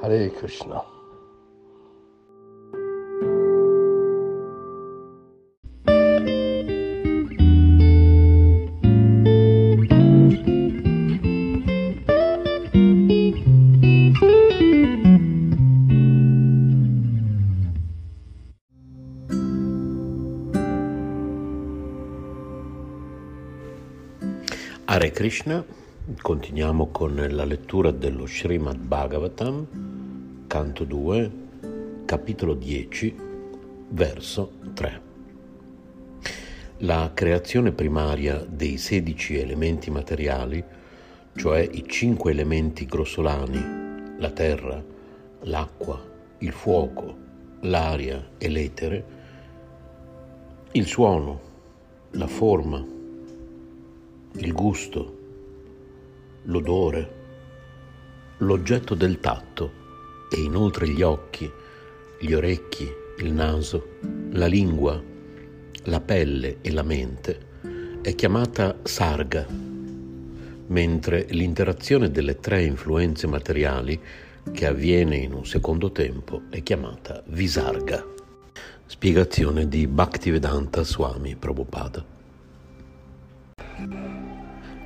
Hare Krishna. Hare Krishna, continuiamo con la lettura dello Srimad Bhagavatam, canto 2, capitolo 10, verso 3. La creazione primaria dei 16 elementi materiali, cioè i cinque elementi grossolani, la terra, l'acqua, il fuoco, l'aria e l'etere, il suono, la forma, il gusto, l'odore, l'oggetto del tatto e inoltre gli occhi, gli orecchi, il naso, la lingua, la pelle e la mente è chiamata sarga, mentre l'interazione delle tre influenze materiali che avviene in un secondo tempo è chiamata visarga. Spiegazione di Bhaktivedanta Swami Prabhupada.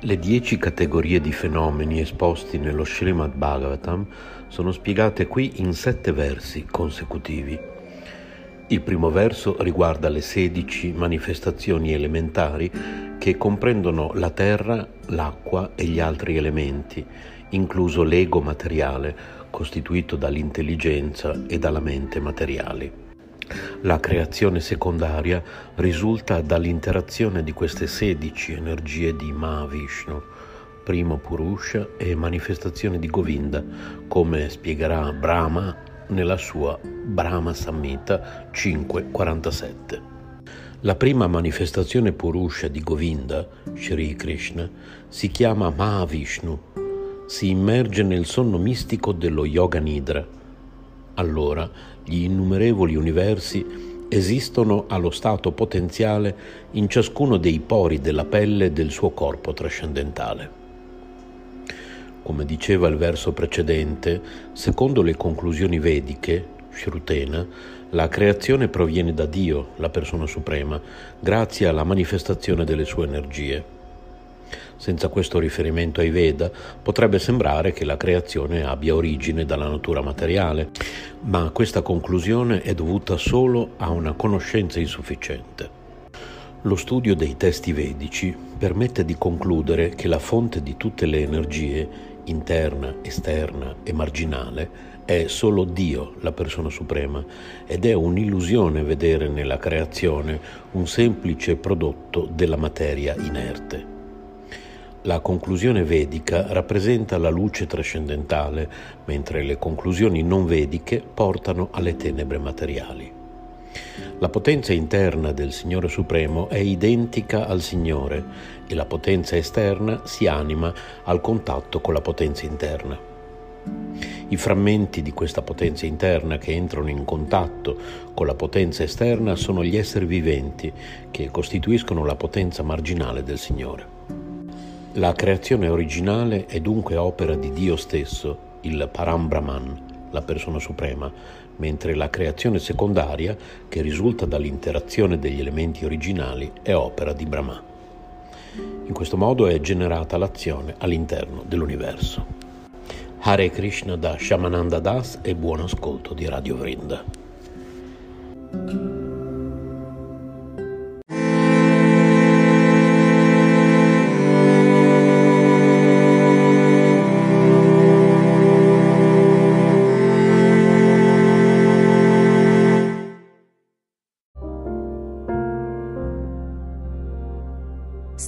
Le dieci categorie di fenomeni esposti nello Srimad Bhagavatam sono spiegate qui in sette versi consecutivi. Il primo verso riguarda le sedici manifestazioni elementari che comprendono la terra, l'acqua e gli altri elementi, incluso l'ego materiale, costituito dall'intelligenza e dalla mente materiali. La creazione secondaria risulta dall'interazione di queste sedici energie di Mahavishnu, primo Purusha e manifestazione di Govinda, come spiegherà Brahma nella sua Brahma Samhita 5.47. La prima manifestazione Purusha di Govinda, Sri Krishna, si chiama Mahavishnu, si immerge nel sonno mistico dello Yoga Nidra. Allora gli innumerevoli universi esistono allo stato potenziale in ciascuno dei pori della pelle del suo corpo trascendentale. Come diceva il verso precedente, secondo le conclusioni vediche, Shrutena, la creazione proviene da Dio, la persona suprema, grazie alla manifestazione delle sue energie. Senza questo riferimento ai Veda potrebbe sembrare che la creazione abbia origine dalla natura materiale, ma questa conclusione è dovuta solo a una conoscenza insufficiente. Lo studio dei testi vedici permette di concludere che la fonte di tutte le energie, interna, esterna e marginale, è solo Dio, la persona suprema, ed è un'illusione vedere nella creazione un semplice prodotto della materia inerte. La conclusione vedica rappresenta la luce trascendentale, mentre le conclusioni non vediche portano alle tenebre materiali. La potenza interna del Signore Supremo è identica al Signore e la potenza esterna si anima al contatto con la potenza interna. I frammenti di questa potenza interna che entrano in contatto con la potenza esterna sono gli esseri viventi che costituiscono la potenza marginale del Signore. La creazione originale è dunque opera di Dio stesso, il Param Brahman, la persona suprema, mentre la creazione secondaria, che risulta dall'interazione degli elementi originali, è opera di Brahma. In questo modo è generata l'azione all'interno dell'universo. Hare Krishna da Shamananda Das e buon ascolto di Radio Vrinda.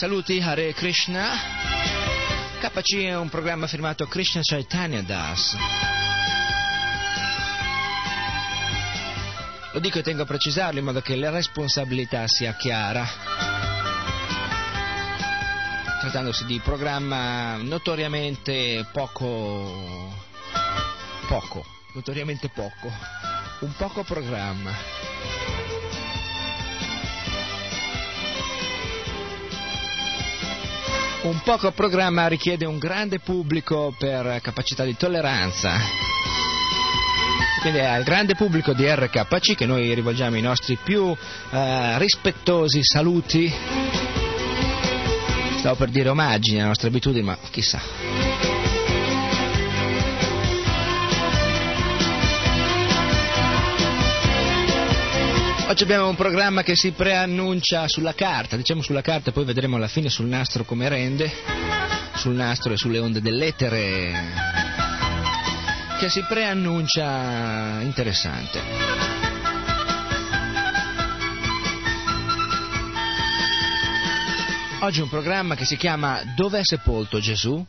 saluti, Hare Krishna. KC è un programma firmato Krishna Chaitanya Das. Lo dico e tengo a precisarlo in modo che la responsabilità sia chiara. Trattandosi di programma notoriamente poco... poco, notoriamente poco, un poco programma. Un poco programma richiede un grande pubblico per capacità di tolleranza. Quindi è al grande pubblico di RKC che noi rivolgiamo i nostri più eh, rispettosi saluti. Stavo per dire omaggi alle nostre abitudini, ma chissà. Oggi abbiamo un programma che si preannuncia sulla carta, diciamo sulla carta, poi vedremo alla fine sul nastro come rende, sul nastro e sulle onde dell'etere, che si preannuncia interessante. Oggi un programma che si chiama Dov'è sepolto Gesù?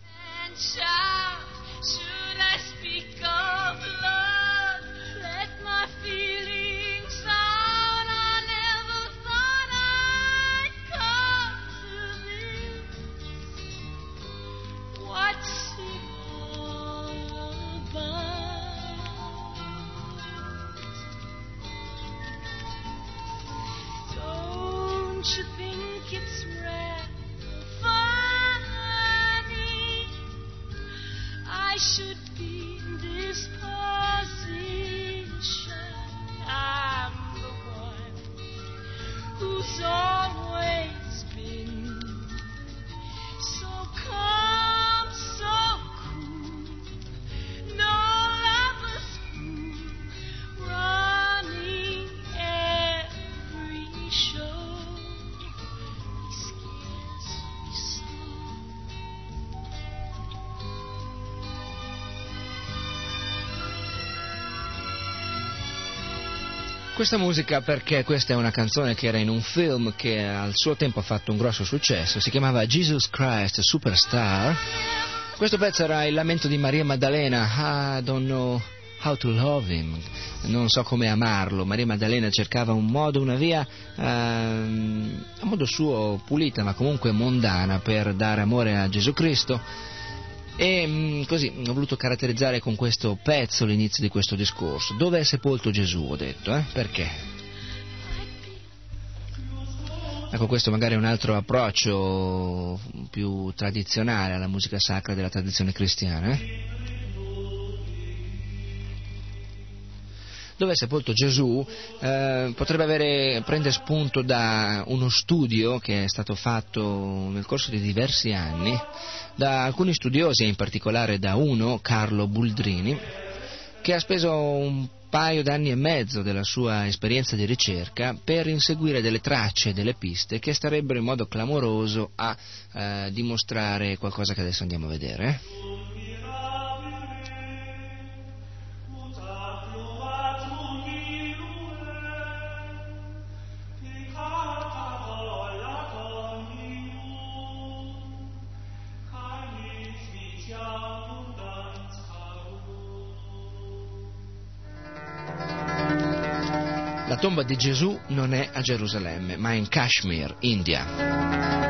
Questa musica perché questa è una canzone che era in un film che al suo tempo ha fatto un grosso successo, si chiamava Jesus Christ Superstar. Questo pezzo era il lamento di Maria Maddalena, I don't know how to love him, non so come amarlo. Maria Maddalena cercava un modo, una via ehm, a modo suo pulita ma comunque mondana per dare amore a Gesù Cristo e mm, così ho voluto caratterizzare con questo pezzo l'inizio di questo discorso. Dove è sepolto Gesù? Ho detto, eh? Perché? Ecco, questo magari è un altro approccio più tradizionale alla musica sacra della tradizione cristiana. Eh? Dove è sepolto Gesù eh, potrebbe avere, prendere spunto da uno studio che è stato fatto nel corso di diversi anni da alcuni studiosi, in particolare da uno, Carlo Buldrini, che ha speso un paio d'anni e mezzo della sua esperienza di ricerca per inseguire delle tracce, delle piste che starebbero in modo clamoroso a eh, dimostrare qualcosa che adesso andiamo a vedere. Di Gesù non è a Gerusalemme, ma in Kashmir, India.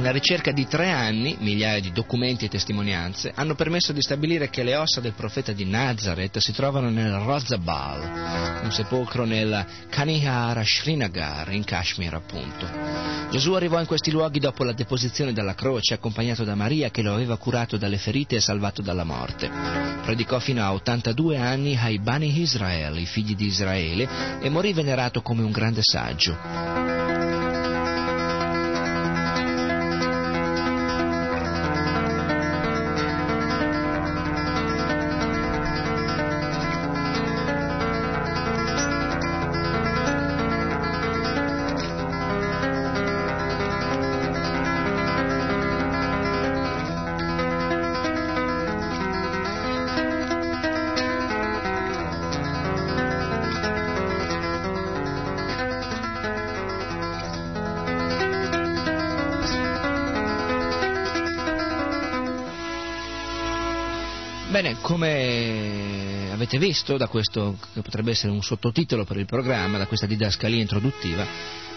Una ricerca di tre anni, migliaia di documenti e testimonianze, hanno permesso di stabilire che le ossa del profeta di Nazareth si trovano nel Rozabal, un sepolcro nel Kanihara Srinagar, in Kashmir appunto. Gesù arrivò in questi luoghi dopo la deposizione dalla croce, accompagnato da Maria che lo aveva curato dalle ferite e salvato dalla morte. Predicò fino a 82 anni ai Bani Israel, i figli di Israele, e morì venerato come un grande saggio. Avete visto da questo che potrebbe essere un sottotitolo per il programma, da questa didascalia introduttiva,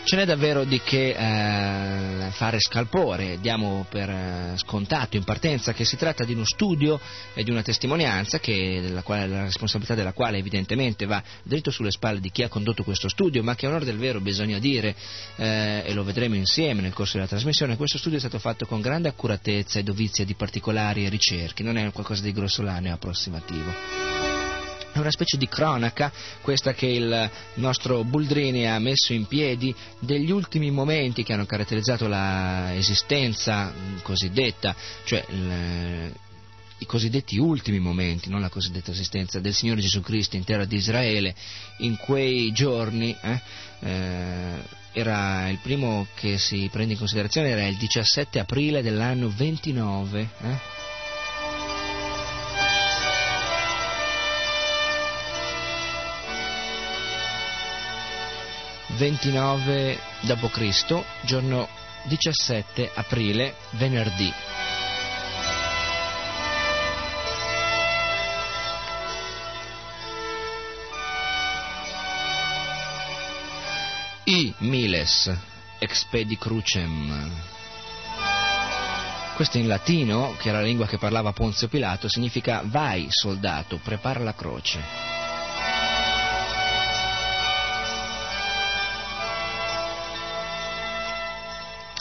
ce n'è davvero di che eh, fare scalpore, diamo per eh, scontato in partenza che si tratta di uno studio e di una testimonianza che, quale, la responsabilità della quale evidentemente va dritto sulle spalle di chi ha condotto questo studio, ma che a onore del vero bisogna dire, eh, e lo vedremo insieme nel corso della trasmissione, questo studio è stato fatto con grande accuratezza e dovizia di particolari ricerche, non è qualcosa di grossolaneo e approssimativo. È una specie di cronaca, questa che il nostro Buldrini ha messo in piedi, degli ultimi momenti che hanno caratterizzato l'esistenza cosiddetta, cioè il, i cosiddetti ultimi momenti, non la cosiddetta esistenza del Signore Gesù Cristo in terra di Israele, in quei giorni, eh, eh, era il primo che si prende in considerazione, era il 17 aprile dell'anno 29. Eh, 29 d.C., giorno 17 aprile, venerdì. I miles expedi crucem. Questo in latino, che era la lingua che parlava Ponzio Pilato, significa vai soldato, prepara la croce.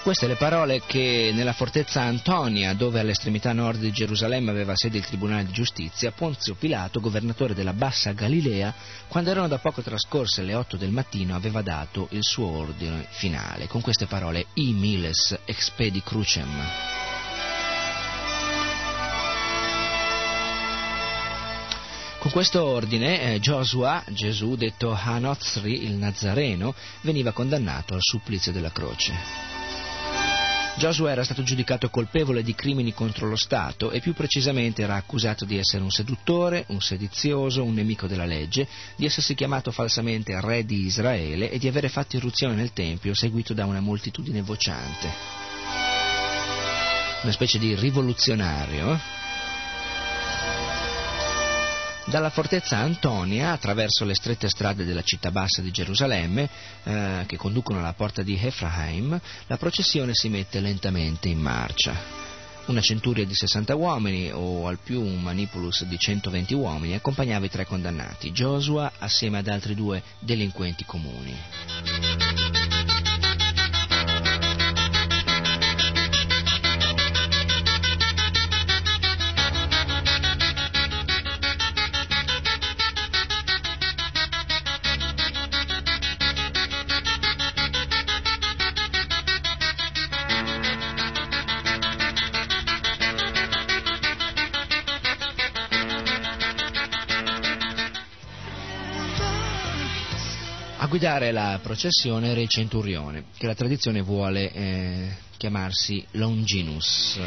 Queste le parole che nella fortezza Antonia, dove all'estremità nord di Gerusalemme aveva sede il Tribunale di Giustizia, Ponzio Pilato, governatore della Bassa Galilea, quando erano da poco trascorse le otto del mattino, aveva dato il suo ordine finale, con queste parole I miles expedi crucem. Con questo ordine eh, Joshua, Gesù detto Hanozri, il Nazareno, veniva condannato al supplizio della croce. Joshua era stato giudicato colpevole di crimini contro lo Stato e più precisamente era accusato di essere un seduttore, un sedizioso, un nemico della legge, di essersi chiamato falsamente re di Israele e di avere fatto irruzione nel Tempio seguito da una moltitudine vociante. Una specie di rivoluzionario. Dalla fortezza Antonia, attraverso le strette strade della città bassa di Gerusalemme, eh, che conducono alla porta di Ephraim, la processione si mette lentamente in marcia. Una centuria di 60 uomini, o al più un manipulus di 120 uomini, accompagnava i tre condannati, Joshua assieme ad altri due delinquenti comuni. Guidare la processione era il centurione, che la tradizione vuole eh, chiamarsi Longinus,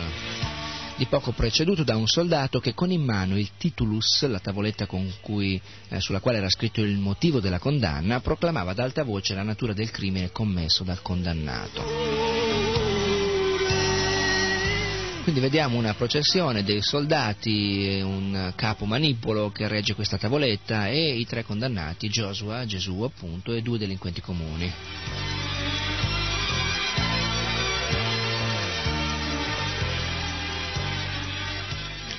di poco preceduto da un soldato che con in mano il titulus, la tavoletta cui, eh, sulla quale era scritto il motivo della condanna, proclamava ad alta voce la natura del crimine commesso dal condannato. Quindi vediamo una processione dei soldati, un capo manipolo che regge questa tavoletta e i tre condannati, Joshua, Gesù appunto, e due delinquenti comuni.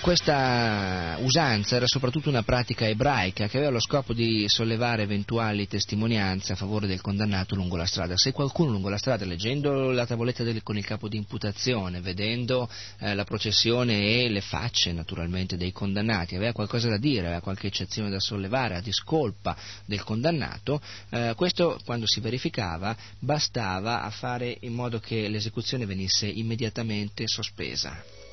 Questa usanza era soprattutto una pratica ebraica che aveva lo scopo di sollevare eventuali testimonianze a favore del condannato lungo la strada. Se qualcuno lungo la strada, leggendo la tavoletta del, con il capo di imputazione, vedendo eh, la processione e le facce naturalmente dei condannati, aveva qualcosa da dire, aveva qualche eccezione da sollevare a discolpa del condannato, eh, questo quando si verificava bastava a fare in modo che l'esecuzione venisse immediatamente sospesa.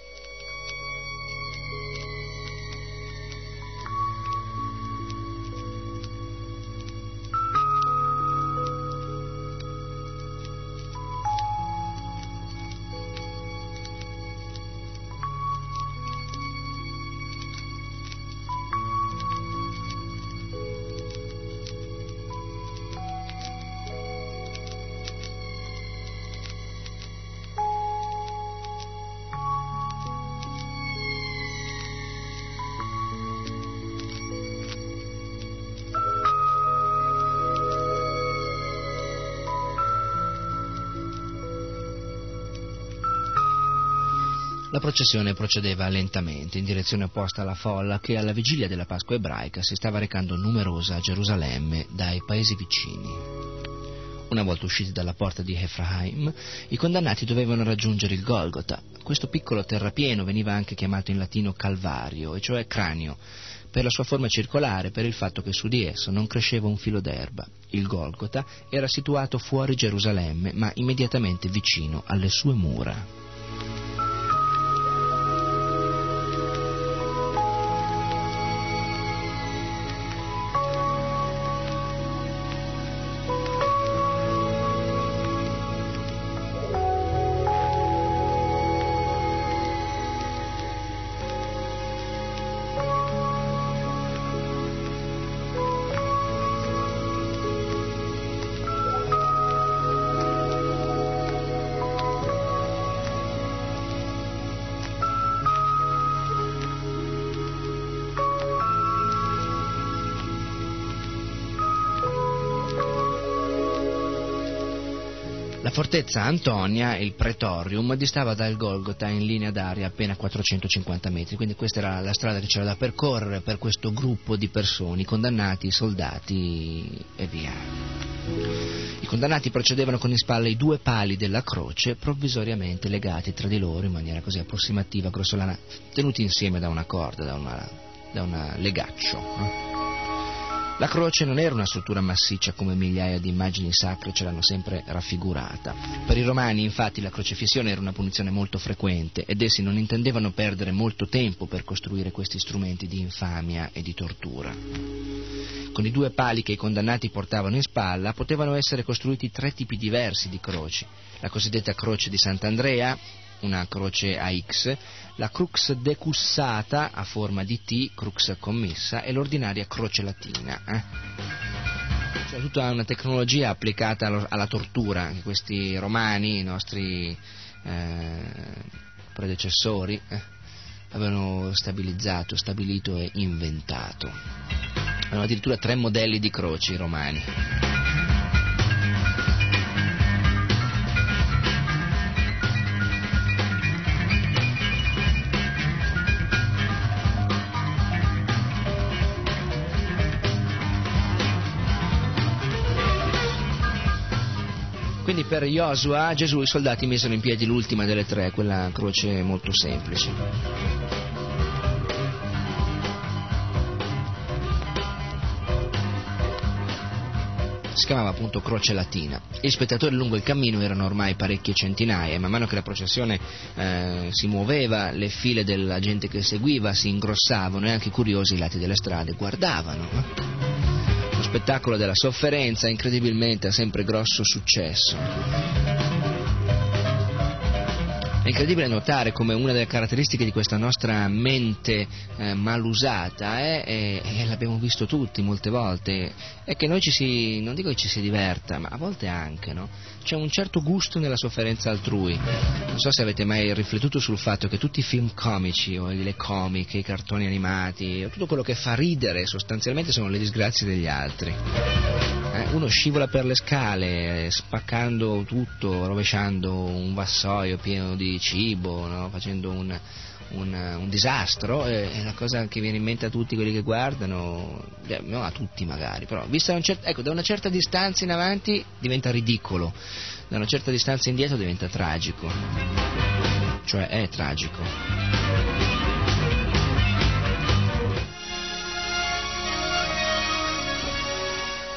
Processione procedeva lentamente in direzione opposta alla folla che alla vigilia della Pasqua ebraica si stava recando numerosa a Gerusalemme dai paesi vicini. Una volta usciti dalla porta di Ephraim, i condannati dovevano raggiungere il Golgota. Questo piccolo terrapieno veniva anche chiamato in latino Calvario, e cioè cranio, per la sua forma circolare, per il fatto che su di esso non cresceva un filo d'erba. Il Golgota era situato fuori Gerusalemme, ma immediatamente vicino alle sue mura. Fortezza Antonia, il Pretorium, distava dal Golgota in linea d'aria appena 450 metri, quindi questa era la strada che c'era da percorrere per questo gruppo di persone, condannati, soldati e via. I condannati procedevano con in spalle i due pali della croce provvisoriamente legati tra di loro in maniera così approssimativa, grossolana, tenuti insieme da una corda, da, una, da un legaccio. Eh? La croce non era una struttura massiccia come migliaia di immagini sacre ce l'hanno sempre raffigurata. Per i romani, infatti, la crocefissione era una punizione molto frequente ed essi non intendevano perdere molto tempo per costruire questi strumenti di infamia e di tortura. Con i due pali che i condannati portavano in spalla potevano essere costruiti tre tipi diversi di croci. La cosiddetta croce di Sant'Andrea, una croce a X, la crux decussata a forma di T, crux commessa, e l'ordinaria croce latina. Eh? Cioè tutta una tecnologia applicata alla tortura che questi romani, i nostri eh, predecessori, eh, avevano stabilizzato, stabilito e inventato. Avevano addirittura tre modelli di croci romani. Per Joshua, Gesù, i soldati misero in piedi l'ultima delle tre, quella croce molto semplice. si chiamava appunto Croce Latina. Gli spettatori lungo il cammino erano ormai parecchie centinaia e man mano che la processione eh, si muoveva, le file della gente che seguiva si ingrossavano e anche i curiosi ai lati delle strade guardavano. Eh? Spettacolo della sofferenza incredibilmente ha sempre grosso successo. È incredibile notare come una delle caratteristiche di questa nostra mente eh, malusata, eh, e, e, l'abbiamo visto tutti molte volte, è che noi ci si, non dico che ci si diverta, ma a volte anche, no? C'è un certo gusto nella sofferenza altrui. Non so se avete mai riflettuto sul fatto che tutti i film comici, o le comiche, i cartoni animati, tutto quello che fa ridere sostanzialmente sono le disgrazie degli altri eh, uno scivola per le scale spaccando tutto, rovesciando un vassoio pieno di cibo, no? facendo un, un, un disastro, eh, è la cosa che viene in mente a tutti quelli che guardano, non a tutti magari, però vista un cer- ecco, da una certa distanza in avanti diventa ridicolo, da una certa distanza indietro diventa tragico, cioè è tragico.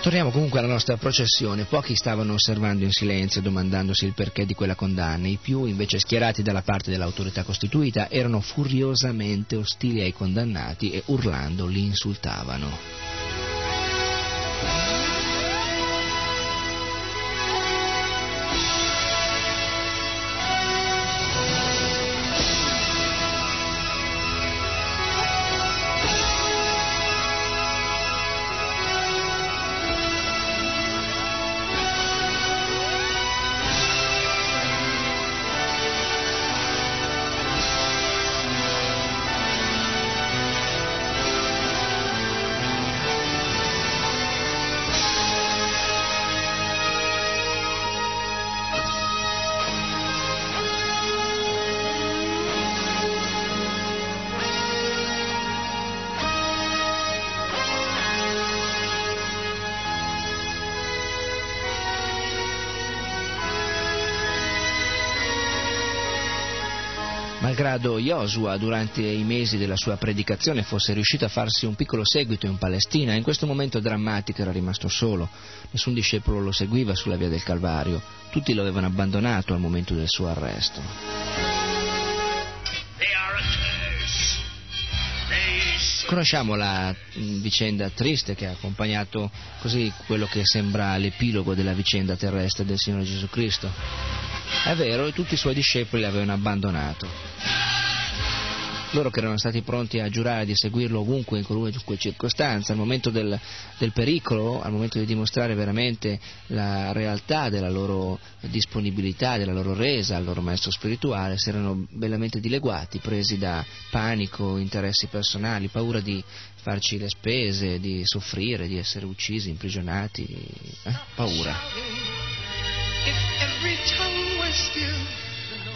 Torniamo comunque alla nostra processione. Pochi stavano osservando in silenzio, domandandosi il perché di quella condanna. I più, invece schierati dalla parte dell'autorità costituita, erano furiosamente ostili ai condannati e urlando li insultavano. Malgrado Joshua durante i mesi della sua predicazione fosse riuscito a farsi un piccolo seguito in Palestina, in questo momento drammatico era rimasto solo, nessun discepolo lo seguiva sulla via del Calvario, tutti lo avevano abbandonato al momento del suo arresto. Conosciamo la mm, vicenda triste che ha accompagnato così quello che sembra l'epilogo della vicenda terrestre del Signore Gesù Cristo. È vero, tutti i suoi discepoli l'avevano abbandonato loro che erano stati pronti a giurare di seguirlo ovunque, in qualunque circostanza, al momento del, del, pericolo, al momento di dimostrare veramente la realtà della loro disponibilità, della loro resa al loro maestro spirituale, si erano bellamente dileguati, presi da panico, interessi personali, paura di farci le spese, di soffrire, di essere uccisi, imprigionati, eh? paura.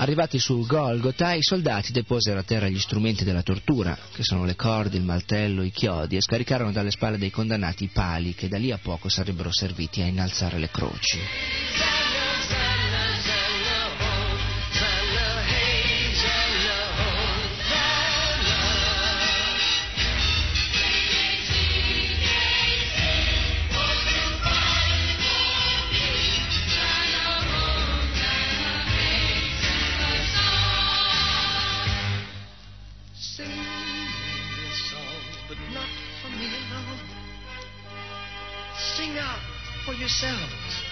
Arrivati sul Golgotha, i soldati deposero a terra gli strumenti della tortura, che sono le corde, il maltello, i chiodi, e scaricarono dalle spalle dei condannati i pali che da lì a poco sarebbero serviti a innalzare le croci. Yourselves,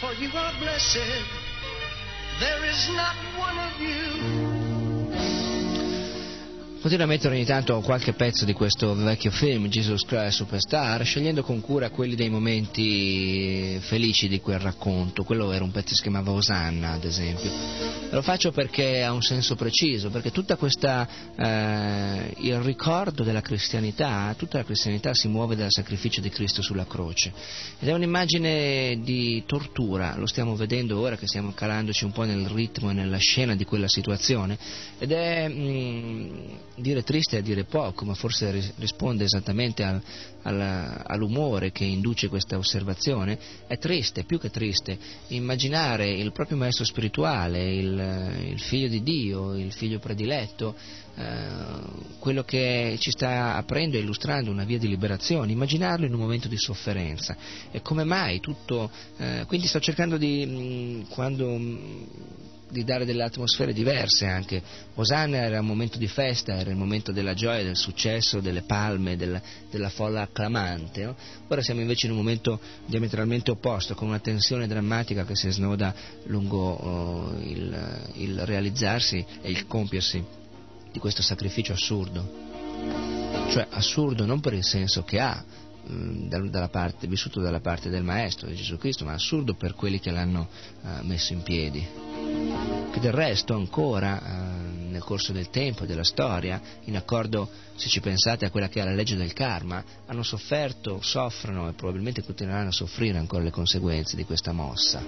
for you are blessed. There is not one of you Continua a mettere ogni tanto qualche pezzo di questo vecchio film, Jesus Christ Superstar, scegliendo con cura quelli dei momenti felici di quel racconto. Quello era un pezzo che si chiamava Osanna, ad esempio. Lo faccio perché ha un senso preciso, perché tutta questa, eh, il ricordo della cristianità, tutta la cristianità si muove dal sacrificio di Cristo sulla croce. Ed è un'immagine di tortura, lo stiamo vedendo ora che stiamo calandoci un po' nel ritmo e nella scena di quella situazione, ed è... Mm, dire triste è dire poco, ma forse risponde esattamente al, al, all'umore che induce questa osservazione, è triste, più che triste, immaginare il proprio maestro spirituale, il, il figlio di Dio, il figlio prediletto, eh, quello che ci sta aprendo e illustrando una via di liberazione, immaginarlo in un momento di sofferenza. E come mai tutto... Eh, quindi sto cercando di, mh, mm, quando mh, mm, di dare delle atmosfere diverse anche. Osanna era un momento di festa, era il momento della gioia, del successo, delle palme, della, della folla acclamante. No? Ora siamo invece in un momento diametralmente opposto, con una tensione drammatica che si snoda lungo oh, il, il realizzarsi e il compiersi di questo sacrificio assurdo. Cioè assurdo non per il senso che ha, mm, dalla parte, vissuto dalla parte del Maestro, di Gesù Cristo, ma assurdo per quelli che l'hanno uh, messo in piedi che del resto ancora eh, nel corso del tempo e della storia, in accordo, se ci pensate, a quella che è la legge del karma, hanno sofferto, soffrono e probabilmente continueranno a soffrire ancora le conseguenze di questa mossa.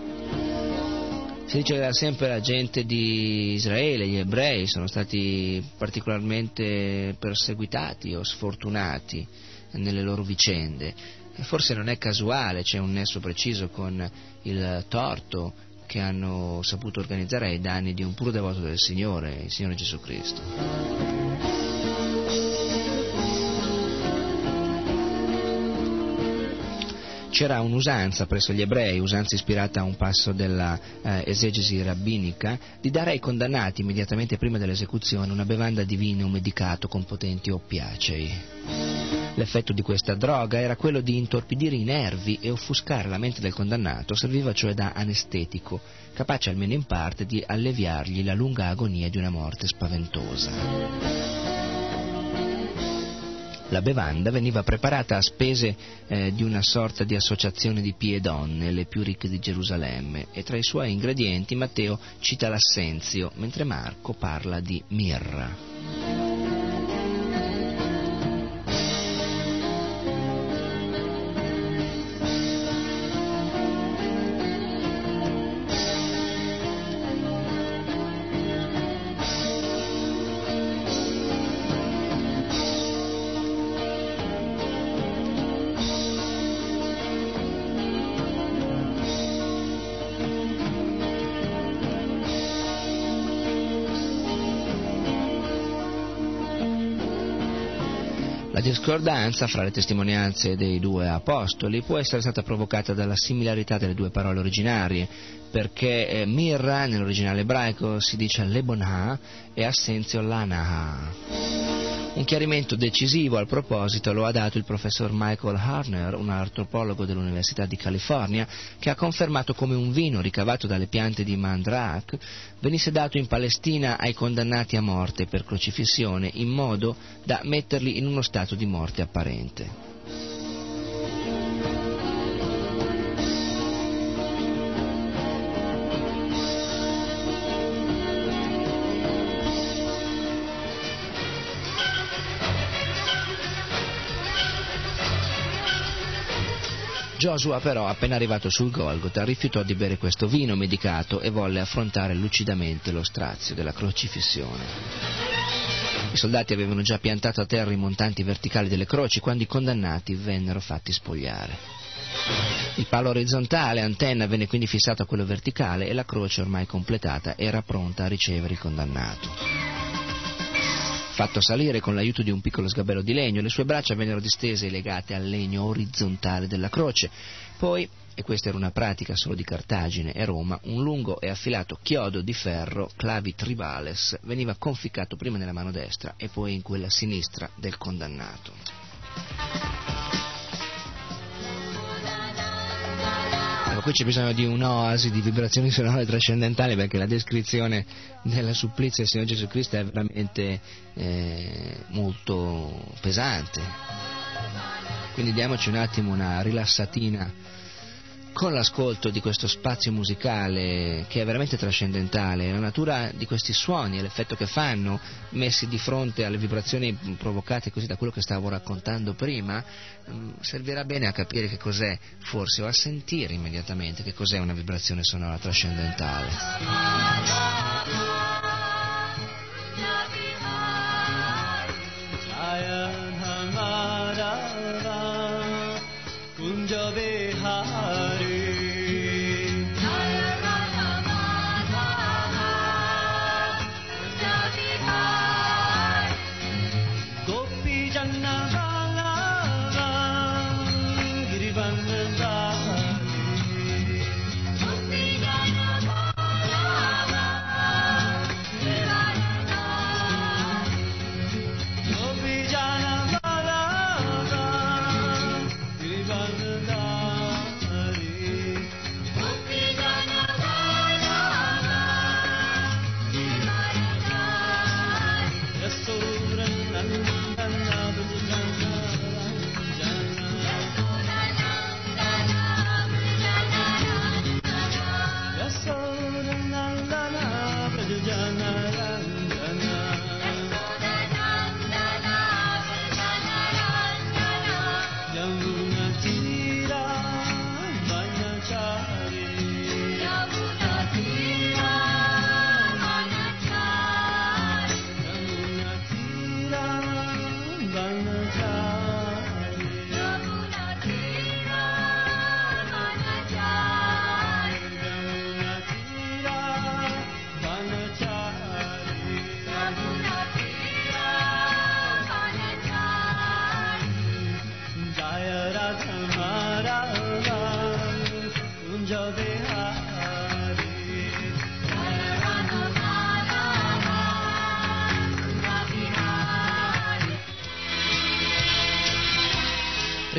Si dice che da sempre la gente di Israele, gli ebrei, sono stati particolarmente perseguitati o sfortunati nelle loro vicende. Forse non è casuale, c'è un nesso preciso con il torto che hanno saputo organizzare ai danni di un puro devoto del Signore, il Signore Gesù Cristo. c'era un'usanza presso gli ebrei, usanza ispirata a un passo della eh, rabbinica, di dare ai condannati immediatamente prima dell'esecuzione una bevanda di vino medicato con potenti oppiacei. L'effetto di questa droga era quello di intorpidire i nervi e offuscare la mente del condannato, serviva cioè da anestetico, capace almeno in parte di alleviargli la lunga agonia di una morte spaventosa. La bevanda veniva preparata a spese eh, di una sorta di associazione di pie donne, le più ricche di Gerusalemme, e tra i suoi ingredienti Matteo cita l'assenzio, mentre Marco parla di mirra. Discordanza fra le testimonianze dei due apostoli può essere stata provocata dalla similarità delle due parole originarie, perché eh, mirra nell'originale ebraico si dice lebonha e assenzio lanaha. Un chiarimento decisivo al proposito lo ha dato il professor Michael Harner, un antropologo dell'Università di California, che ha confermato come un vino ricavato dalle piante di Mandrak venisse dato in Palestina ai condannati a morte per crocifissione in modo da metterli in uno stato di morte apparente. Joshua però, appena arrivato sul Golgota, rifiutò di bere questo vino medicato e volle affrontare lucidamente lo strazio della crocifissione. I soldati avevano già piantato a terra i montanti verticali delle croci quando i condannati vennero fatti spogliare. Il palo orizzontale, antenna, venne quindi fissato a quello verticale e la croce ormai completata era pronta a ricevere il condannato. Fatto salire con l'aiuto di un piccolo sgabello di legno, le sue braccia vennero distese e legate al legno orizzontale della croce. Poi, e questa era una pratica solo di Cartagine e Roma, un lungo e affilato chiodo di ferro, clavi tribales, veniva conficcato prima nella mano destra e poi in quella sinistra del condannato. Qui c'è bisogno di un'oasi di vibrazioni sonore trascendentali perché la descrizione della supplizia del Signore Gesù Cristo è veramente eh, molto pesante. Quindi diamoci un attimo una rilassatina con l'ascolto di questo spazio musicale che è veramente trascendentale, la natura di questi suoni e l'effetto che fanno, messi di fronte alle vibrazioni provocate così da quello che stavo raccontando prima, mm, servirà bene a capire che cos'è, forse, o a sentire immediatamente che cos'è una vibrazione sonora trascendentale.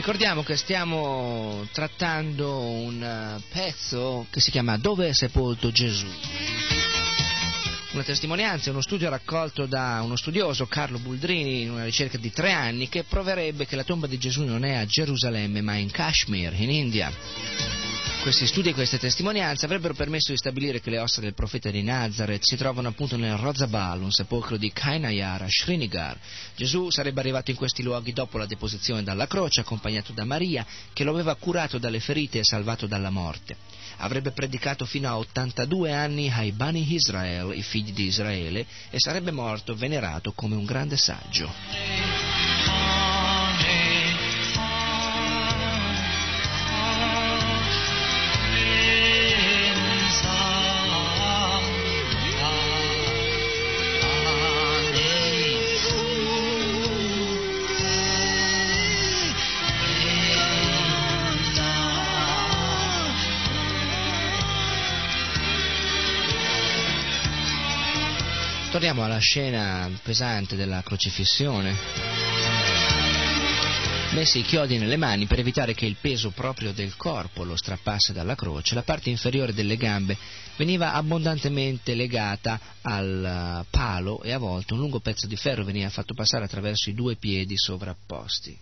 Ricordiamo che stiamo trattando un eh, pezzo che si chiama Dove è sepolto Gesù? Una testimonianza, uno studio raccolto da uno studioso, Carlo Buldrini, in una ricerca di tre anni, che proverebbe che la tomba di Gesù non è a Gerusalemme ma in Kashmir, in India. Questi studi e queste testimonianze avrebbero permesso di stabilire che le ossa del profeta di Nazareth si trovano appunto nel Rozabal, un sepolcro di Kainayara, Srinagar. Gesù sarebbe arrivato in questi luoghi dopo la deposizione dalla croce, accompagnato da Maria, che lo aveva curato dalle ferite e salvato dalla morte. Avrebbe predicato fino a 82 anni ai Bani Israel, i figli di Israele, e sarebbe morto venerato come un grande saggio. Torniamo alla scena pesante della crocifissione. Messi i chiodi nelle mani per evitare che il peso proprio del corpo lo strappasse dalla croce, la parte inferiore delle gambe veniva abbondantemente legata al palo e a volte un lungo pezzo di ferro veniva fatto passare attraverso i due piedi sovrapposti.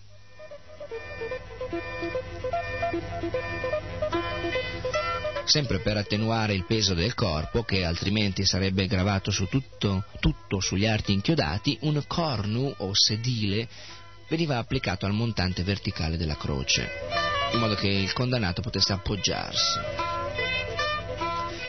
Sempre per attenuare il peso del corpo, che altrimenti sarebbe gravato su tutto, tutto sugli arti inchiodati, un cornu o sedile veniva applicato al montante verticale della croce, in modo che il condannato potesse appoggiarsi.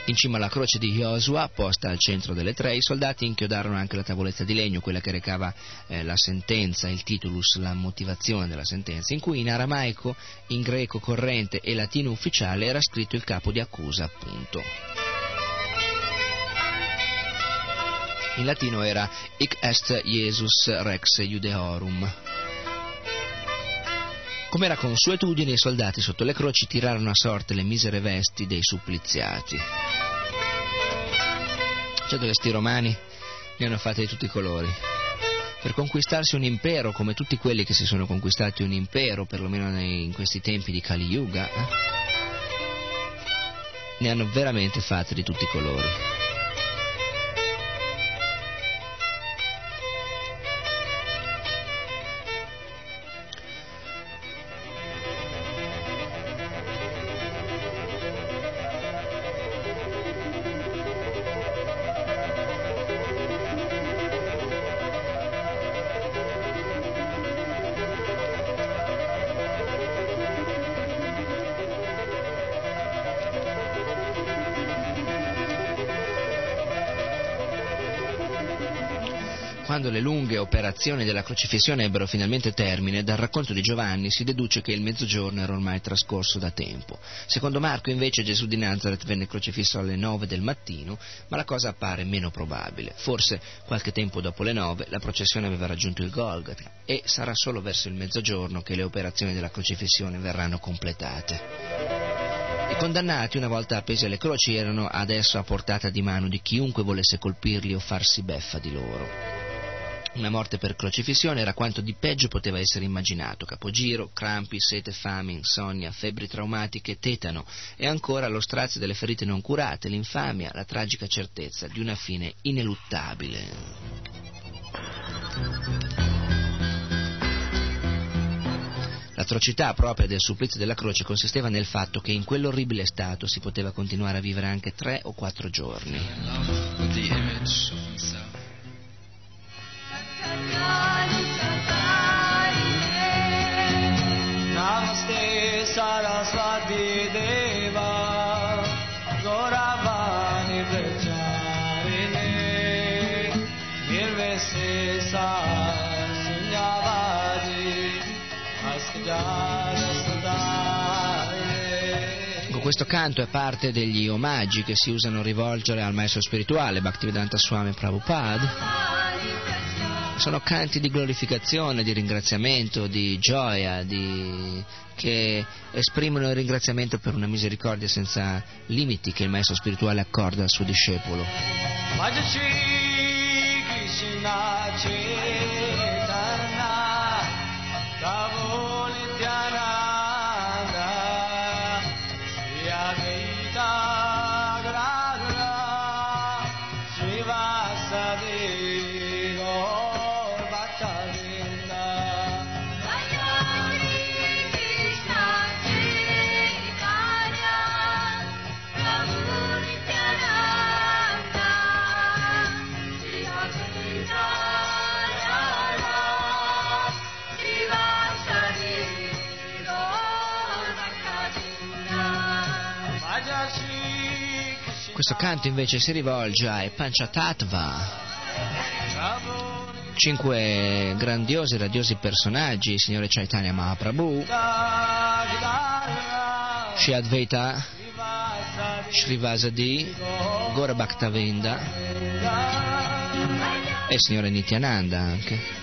In cima alla croce di Joshua, posta al centro delle tre, i soldati inchiodarono anche la tavoletta di legno, quella che recava eh, la sentenza, il titulus, la motivazione della sentenza, in cui in aramaico, in greco corrente e latino ufficiale era scritto il capo di accusa, appunto. In latino era Ic est Jesus Rex Judeorum. Come era consuetudine, i soldati sotto le croci tirarono a sorte le misere vesti dei suppliziati. Certo che sti romani ne hanno fatte di tutti i colori. Per conquistarsi un impero, come tutti quelli che si sono conquistati un impero, perlomeno in questi tempi di Kali Yuga, eh, ne hanno veramente fatte di tutti i colori. Operazioni della crocifissione ebbero finalmente termine, dal racconto di Giovanni si deduce che il mezzogiorno era ormai trascorso da tempo. Secondo Marco invece Gesù di Nazareth venne crocifisso alle nove del mattino, ma la cosa appare meno probabile. Forse qualche tempo dopo le nove la processione aveva raggiunto il Golgotha e sarà solo verso il mezzogiorno che le operazioni della crocifissione verranno completate. I condannati, una volta appesi alle croci, erano adesso a portata di mano di chiunque volesse colpirli o farsi beffa di loro. Una morte per crocifissione era quanto di peggio poteva essere immaginato, capogiro, crampi, sete, fame, insonnia, febbri traumatiche, tetano e ancora lo strazio delle ferite non curate, l'infamia, la tragica certezza di una fine ineluttabile. L'atrocità propria del supplizio della croce consisteva nel fatto che in quell'orribile stato si poteva continuare a vivere anche tre o quattro giorni. Pracharine Nirvesesa Sunyavadi Asjana Sadare Questo canto è parte degli omaggi che si usano a rivolgere al maestro spirituale Bhaktivedanta Swami Prabhupada sono canti di glorificazione, di ringraziamento, di gioia, di... che esprimono il ringraziamento per una misericordia senza limiti che il maestro spirituale accorda al suo discepolo. Questo canto invece si rivolge ai Panchatattva, cinque grandiosi e radiosi personaggi, il signore Chaitanya Mahaprabhu, Shri Advaita, Srivasadi, Gora Bhaktavinda e il signore Nityananda anche.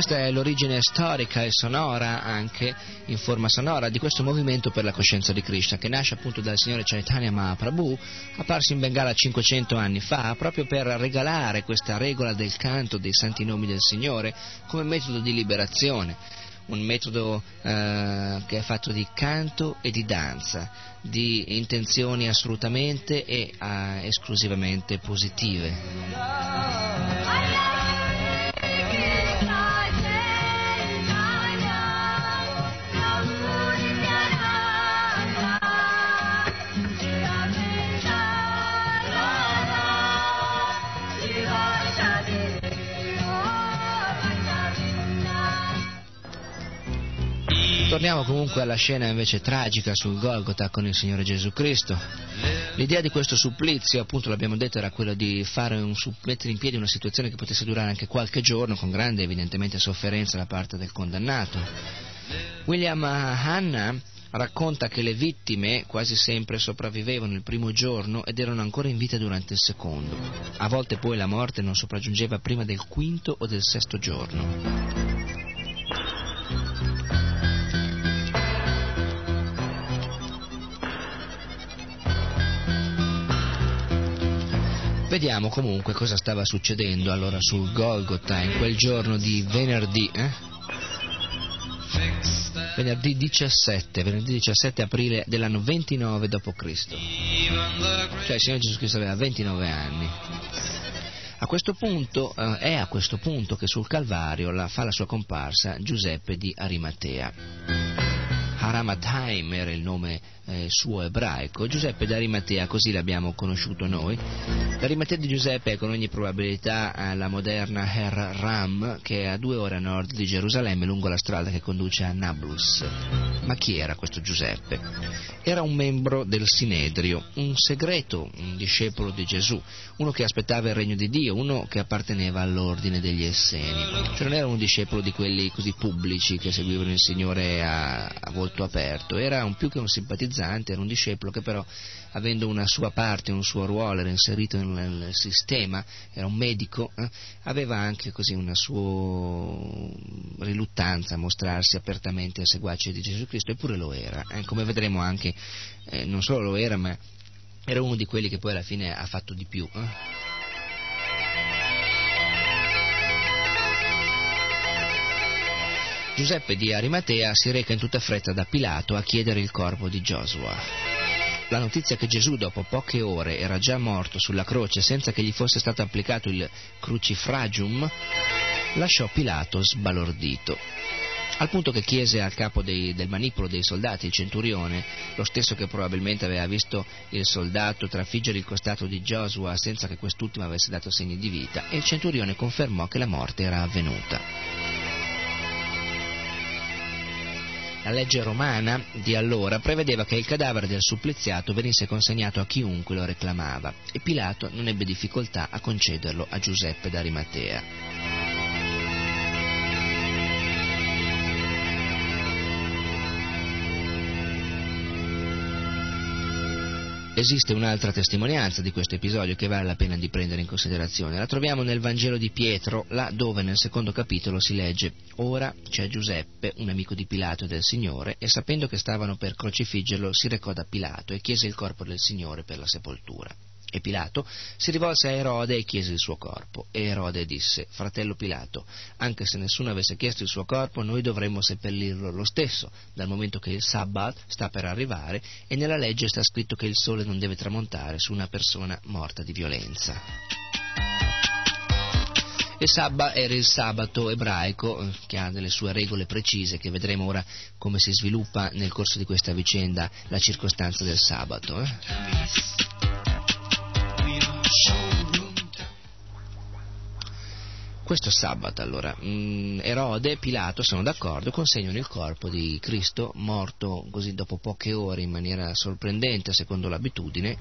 Questa è l'origine storica e sonora, anche in forma sonora, di questo movimento per la coscienza di Krishna, che nasce appunto dal signore Chaitanya Mahaprabhu, apparso in Bengala 500 anni fa, proprio per regalare questa regola del canto dei santi nomi del Signore come metodo di liberazione un metodo eh, che è fatto di canto e di danza, di intenzioni assolutamente e eh, esclusivamente positive. Torniamo comunque alla scena invece tragica sul Golgotha con il Signore Gesù Cristo. L'idea di questo supplizio, appunto l'abbiamo detto, era quella di un, mettere in piedi una situazione che potesse durare anche qualche giorno, con grande evidentemente sofferenza da parte del condannato. William Hanna racconta che le vittime quasi sempre sopravvivevano il primo giorno ed erano ancora in vita durante il secondo. A volte poi la morte non sopraggiungeva prima del quinto o del sesto giorno. Vediamo comunque cosa stava succedendo allora sul Golgotha in quel giorno di venerdì, eh? venerdì 17, venerdì 17 aprile dell'anno 29 d.C. Cioè il Signore Gesù Cristo aveva 29 anni. A questo punto, eh, è a questo punto che sul Calvario la, fa la sua comparsa Giuseppe di Arimatea. Haramataim era il nome eh, suo ebraico, Giuseppe d'Arimatea, così l'abbiamo conosciuto noi. L'Arimatea di Giuseppe è con ogni probabilità la moderna Her Ram, che è a due ore a nord di Gerusalemme, lungo la strada che conduce a Nablus. Ma chi era questo Giuseppe? Era un membro del Sinedrio, un segreto, un discepolo di Gesù, uno che aspettava il regno di Dio, uno che apparteneva all'ordine degli Esseni. Cioè non era un discepolo di quelli così pubblici che seguivano il Signore a, a volto aperto, era un più che un simpatizzante era un discepolo che però avendo una sua parte, un suo ruolo, era inserito nel, sistema, era un medico, eh, aveva anche così una sua riluttanza a mostrarsi apertamente seguace di Gesù Cristo, eppure lo era. Eh, come vedremo anche, eh, non solo lo era, ma era uno di quelli che poi alla fine ha fatto di più. Giuseppe di Arimatea si reca in tutta fretta da Pilato a chiedere il corpo di Giosua. La notizia che Gesù dopo poche ore era già morto sulla croce senza che gli fosse stato applicato il crucifragium lasciò Pilato sbalordito al punto che chiese al capo dei, del manipolo dei soldati, il centurione, lo stesso che probabilmente aveva visto il soldato trafiggere il costato di Giosua senza che quest'ultimo avesse dato segni di vita, e il centurione confermò che la morte era avvenuta. La legge romana di allora prevedeva che il cadavere del suppliziato venisse consegnato a chiunque lo reclamava e Pilato non ebbe difficoltà a concederlo a Giuseppe d'Arimatea. Esiste un'altra testimonianza di questo episodio che vale la pena di prendere in considerazione. La troviamo nel Vangelo di Pietro, là dove nel secondo capitolo si legge Ora c'è Giuseppe, un amico di Pilato e del Signore, e sapendo che stavano per crocifiggerlo si recò da Pilato e chiese il corpo del Signore per la sepoltura. E Pilato si rivolse a Erode e chiese il suo corpo. E Erode disse, fratello Pilato, anche se nessuno avesse chiesto il suo corpo, noi dovremmo seppellirlo lo stesso, dal momento che il sabbat sta per arrivare e nella legge sta scritto che il sole non deve tramontare su una persona morta di violenza. Il sabbat era il sabato ebraico, che ha delle sue regole precise, che vedremo ora come si sviluppa nel corso di questa vicenda la circostanza del sabato. Eh? Questo sabato, allora, mm, Erode e Pilato sono d'accordo, consegnano il corpo di Cristo, morto così dopo poche ore in maniera sorprendente, secondo l'abitudine,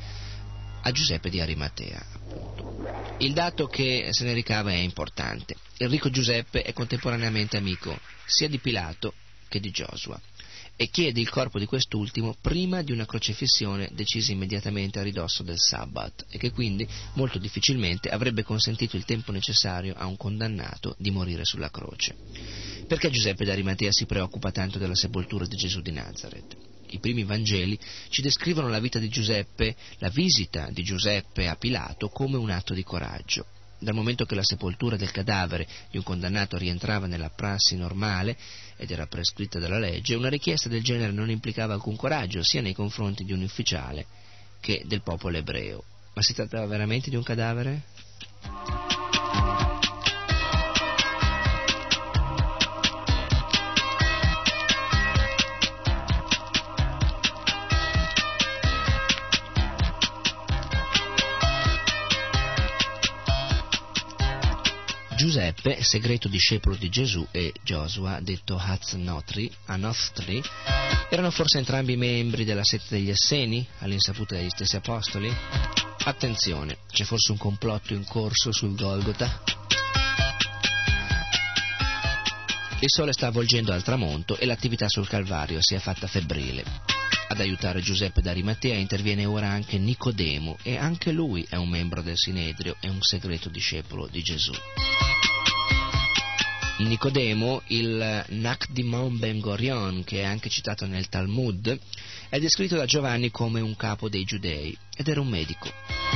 a Giuseppe di Arimatea. Appunto. Il dato che se ne ricava è importante. Il ricco Giuseppe è contemporaneamente amico sia di Pilato che di Giosua e chiede il corpo di quest'ultimo prima di una crocefissione decisa immediatamente a ridosso del sabbat e che quindi molto difficilmente avrebbe consentito il tempo necessario a un condannato di morire sulla croce. Perché Giuseppe d'Arimatea si preoccupa tanto della sepoltura di Gesù di Nazareth? I primi Vangeli ci descrivono la vita di Giuseppe, la visita di Giuseppe a Pilato come un atto di coraggio dal momento che la sepoltura del cadavere di un condannato rientrava nella prassi normale ed era prescritta dalla legge, una richiesta del genere non implicava alcun coraggio sia nei confronti di un ufficiale che del popolo ebreo. Ma si trattava veramente di un cadavere? Giuseppe, segreto discepolo di Gesù, e Josua, detto Haznotri, Anothri, erano forse entrambi membri della setta degli Esseni, all'insaputa degli stessi apostoli? Attenzione, c'è forse un complotto in corso sul Golgota? Il sole sta avvolgendo al tramonto e l'attività sul Calvario si è fatta febbrile. Ad aiutare Giuseppe d'Arimatea interviene ora anche Nicodemo e anche lui è un membro del Sinedrio e un segreto discepolo di Gesù. Nicodemo, il Nakdimon Ben Gorion, che è anche citato nel Talmud, è descritto da Giovanni come un capo dei giudei ed era un medico.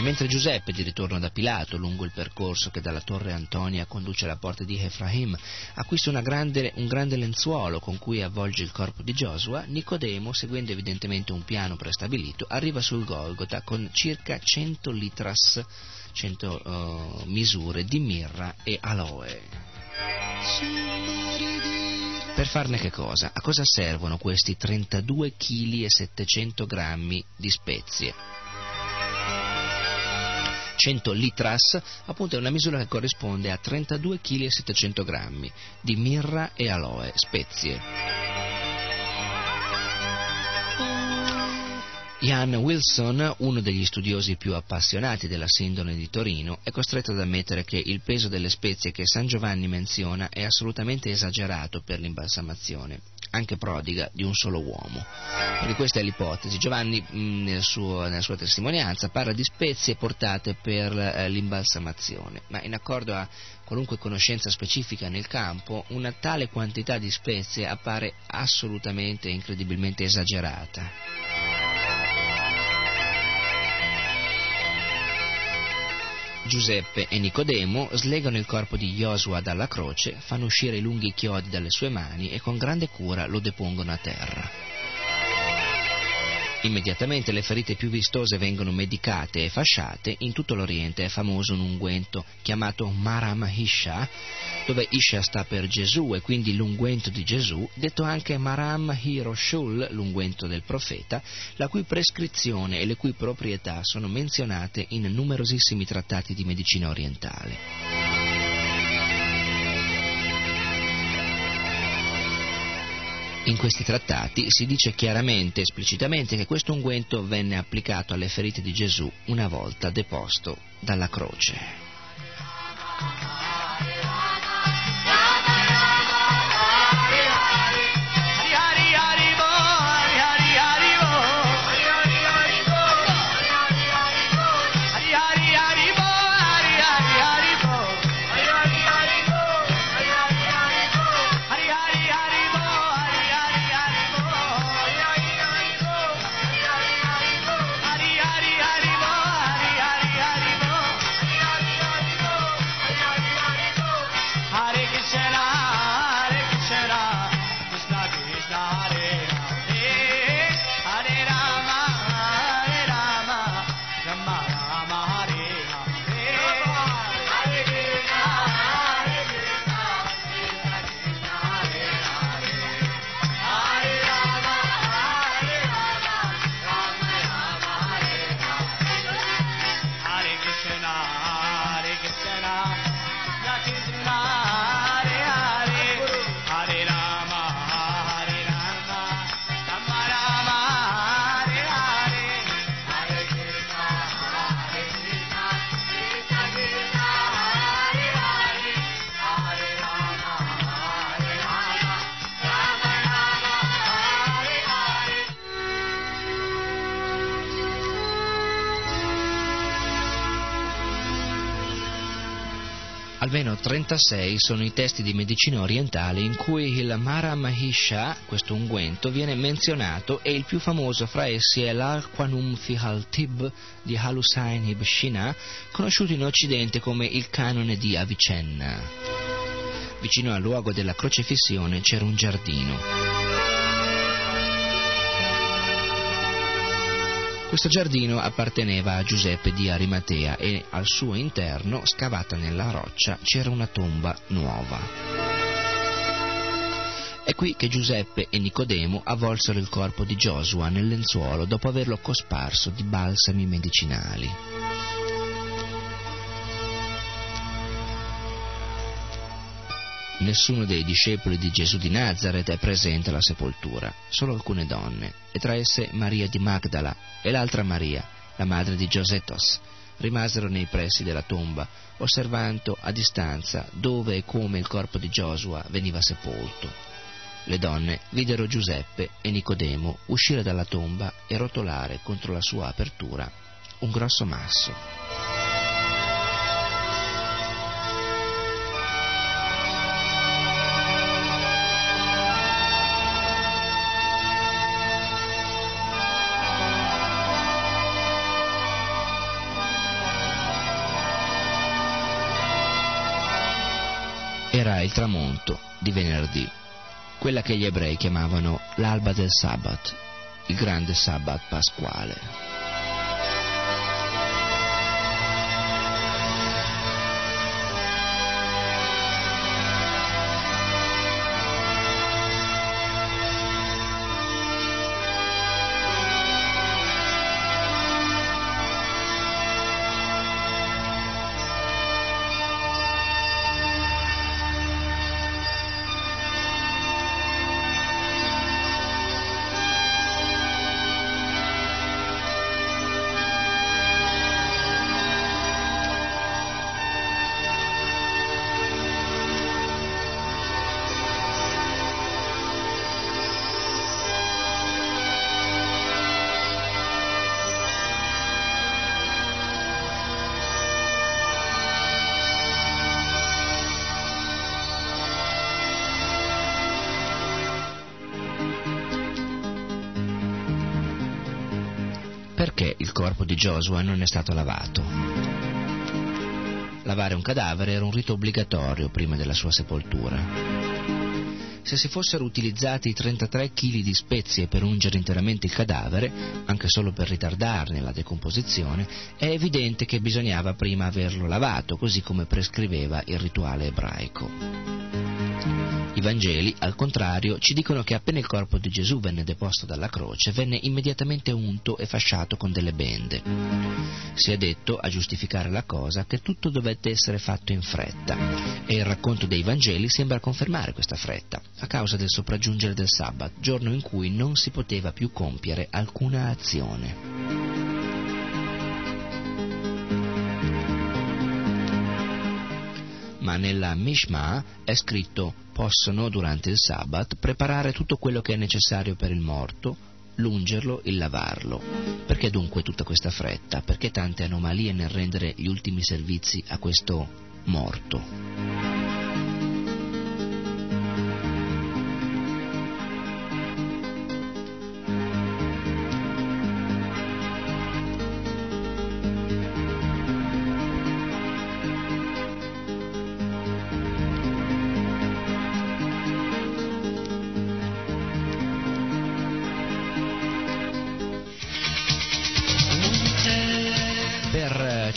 E mentre Giuseppe, di ritorno da Pilato, lungo il percorso che dalla torre Antonia conduce alla porta di Efraim, acquista grande, un grande lenzuolo con cui avvolge il corpo di Giosua, Nicodemo, seguendo evidentemente un piano prestabilito, arriva sul Golgota con circa 100 litras 100 uh, misure di mirra e aloe. Per farne che cosa? A cosa servono questi 32 kg e 700 grammi di spezie? 100 litras, appunto è una misura che corrisponde a 32 kg e 700 grammi di mirra e aloe, spezie. Ian Wilson, uno degli studiosi più appassionati della sindone di Torino, è costretto ad ammettere che il peso delle spezie che San Giovanni menziona è assolutamente esagerato per l'imbalsamazione, anche prodiga di un solo uomo. Perché questa è l'ipotesi. Giovanni mh, nel suo, nella sua testimonianza parla di spezie portate per eh, l'imbalsamazione, ma in accordo a qualunque conoscenza specifica nel campo, una tale quantità di spezie appare assolutamente e incredibilmente esagerata. Giuseppe e Nicodemo slegano il corpo di Josua dalla croce, fanno uscire i lunghi chiodi dalle sue mani e con grande cura lo depongono a terra. Immediatamente le ferite più vistose vengono medicate e fasciate. In tutto l'Oriente è famoso un unguento chiamato Maram Hisha, dove Isha sta per Gesù e quindi l'unguento di Gesù, detto anche Maram Hiroshul, l'unguento del profeta, la cui prescrizione e le cui proprietà sono menzionate in numerosissimi trattati di medicina orientale. In questi trattati si dice chiaramente, esplicitamente, che questo unguento venne applicato alle ferite di Gesù una volta deposto dalla croce. 36 sono i testi di medicina orientale in cui il Maramahisha, questo unguento, viene menzionato e il più famoso fra essi è l'Al-Qanum fi al-Tib di Halusain ibn Shina, conosciuto in Occidente come il canone di Avicenna. Vicino al luogo della crocefissione c'era un giardino. Questo giardino apparteneva a Giuseppe di Arimatea e al suo interno, scavata nella roccia, c'era una tomba nuova. È qui che Giuseppe e Nicodemo avvolsero il corpo di Giosua nel lenzuolo dopo averlo cosparso di balsami medicinali. Nessuno dei discepoli di Gesù di Nazareth è presente alla sepoltura, solo alcune donne, e tra esse Maria di Magdala e l'altra Maria, la madre di Giosetos, rimasero nei pressi della tomba, osservando a distanza dove e come il corpo di Giosua veniva sepolto. Le donne videro Giuseppe e Nicodemo uscire dalla tomba e rotolare contro la sua apertura un grosso masso. Era il tramonto di venerdì, quella che gli ebrei chiamavano l'alba del Sabbat, il grande Sabbat pasquale. Joshua non è stato lavato? Lavare un cadavere era un rito obbligatorio prima della sua sepoltura. Se si fossero utilizzati 33 kg di spezie per ungere interamente il cadavere, anche solo per ritardarne la decomposizione, è evidente che bisognava prima averlo lavato, così come prescriveva il rituale ebraico. I Vangeli, al contrario, ci dicono che appena il corpo di Gesù venne deposto dalla croce, venne immediatamente unto e fasciato con delle bende. Si è detto, a giustificare la cosa, che tutto dovette essere fatto in fretta, e il racconto dei Vangeli sembra confermare questa fretta, a causa del sopraggiungere del Sabbat, giorno in cui non si poteva più compiere alcuna azione. Ma nella Mishma è scritto possono durante il Sabbat preparare tutto quello che è necessario per il morto, lungerlo e lavarlo. Perché dunque tutta questa fretta? Perché tante anomalie nel rendere gli ultimi servizi a questo morto?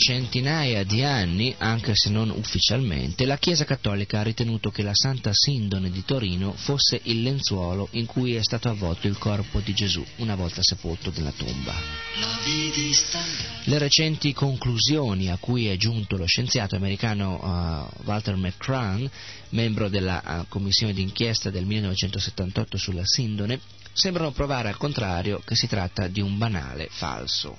Centinaia di anni, anche se non ufficialmente, la Chiesa Cattolica ha ritenuto che la Santa Sindone di Torino fosse il lenzuolo in cui è stato avvolto il corpo di Gesù una volta sepolto nella tomba. Le recenti conclusioni a cui è giunto lo scienziato americano uh, Walter McCran, membro della uh, commissione d'inchiesta del 1978 sulla Sindone, sembrano provare al contrario che si tratta di un banale falso.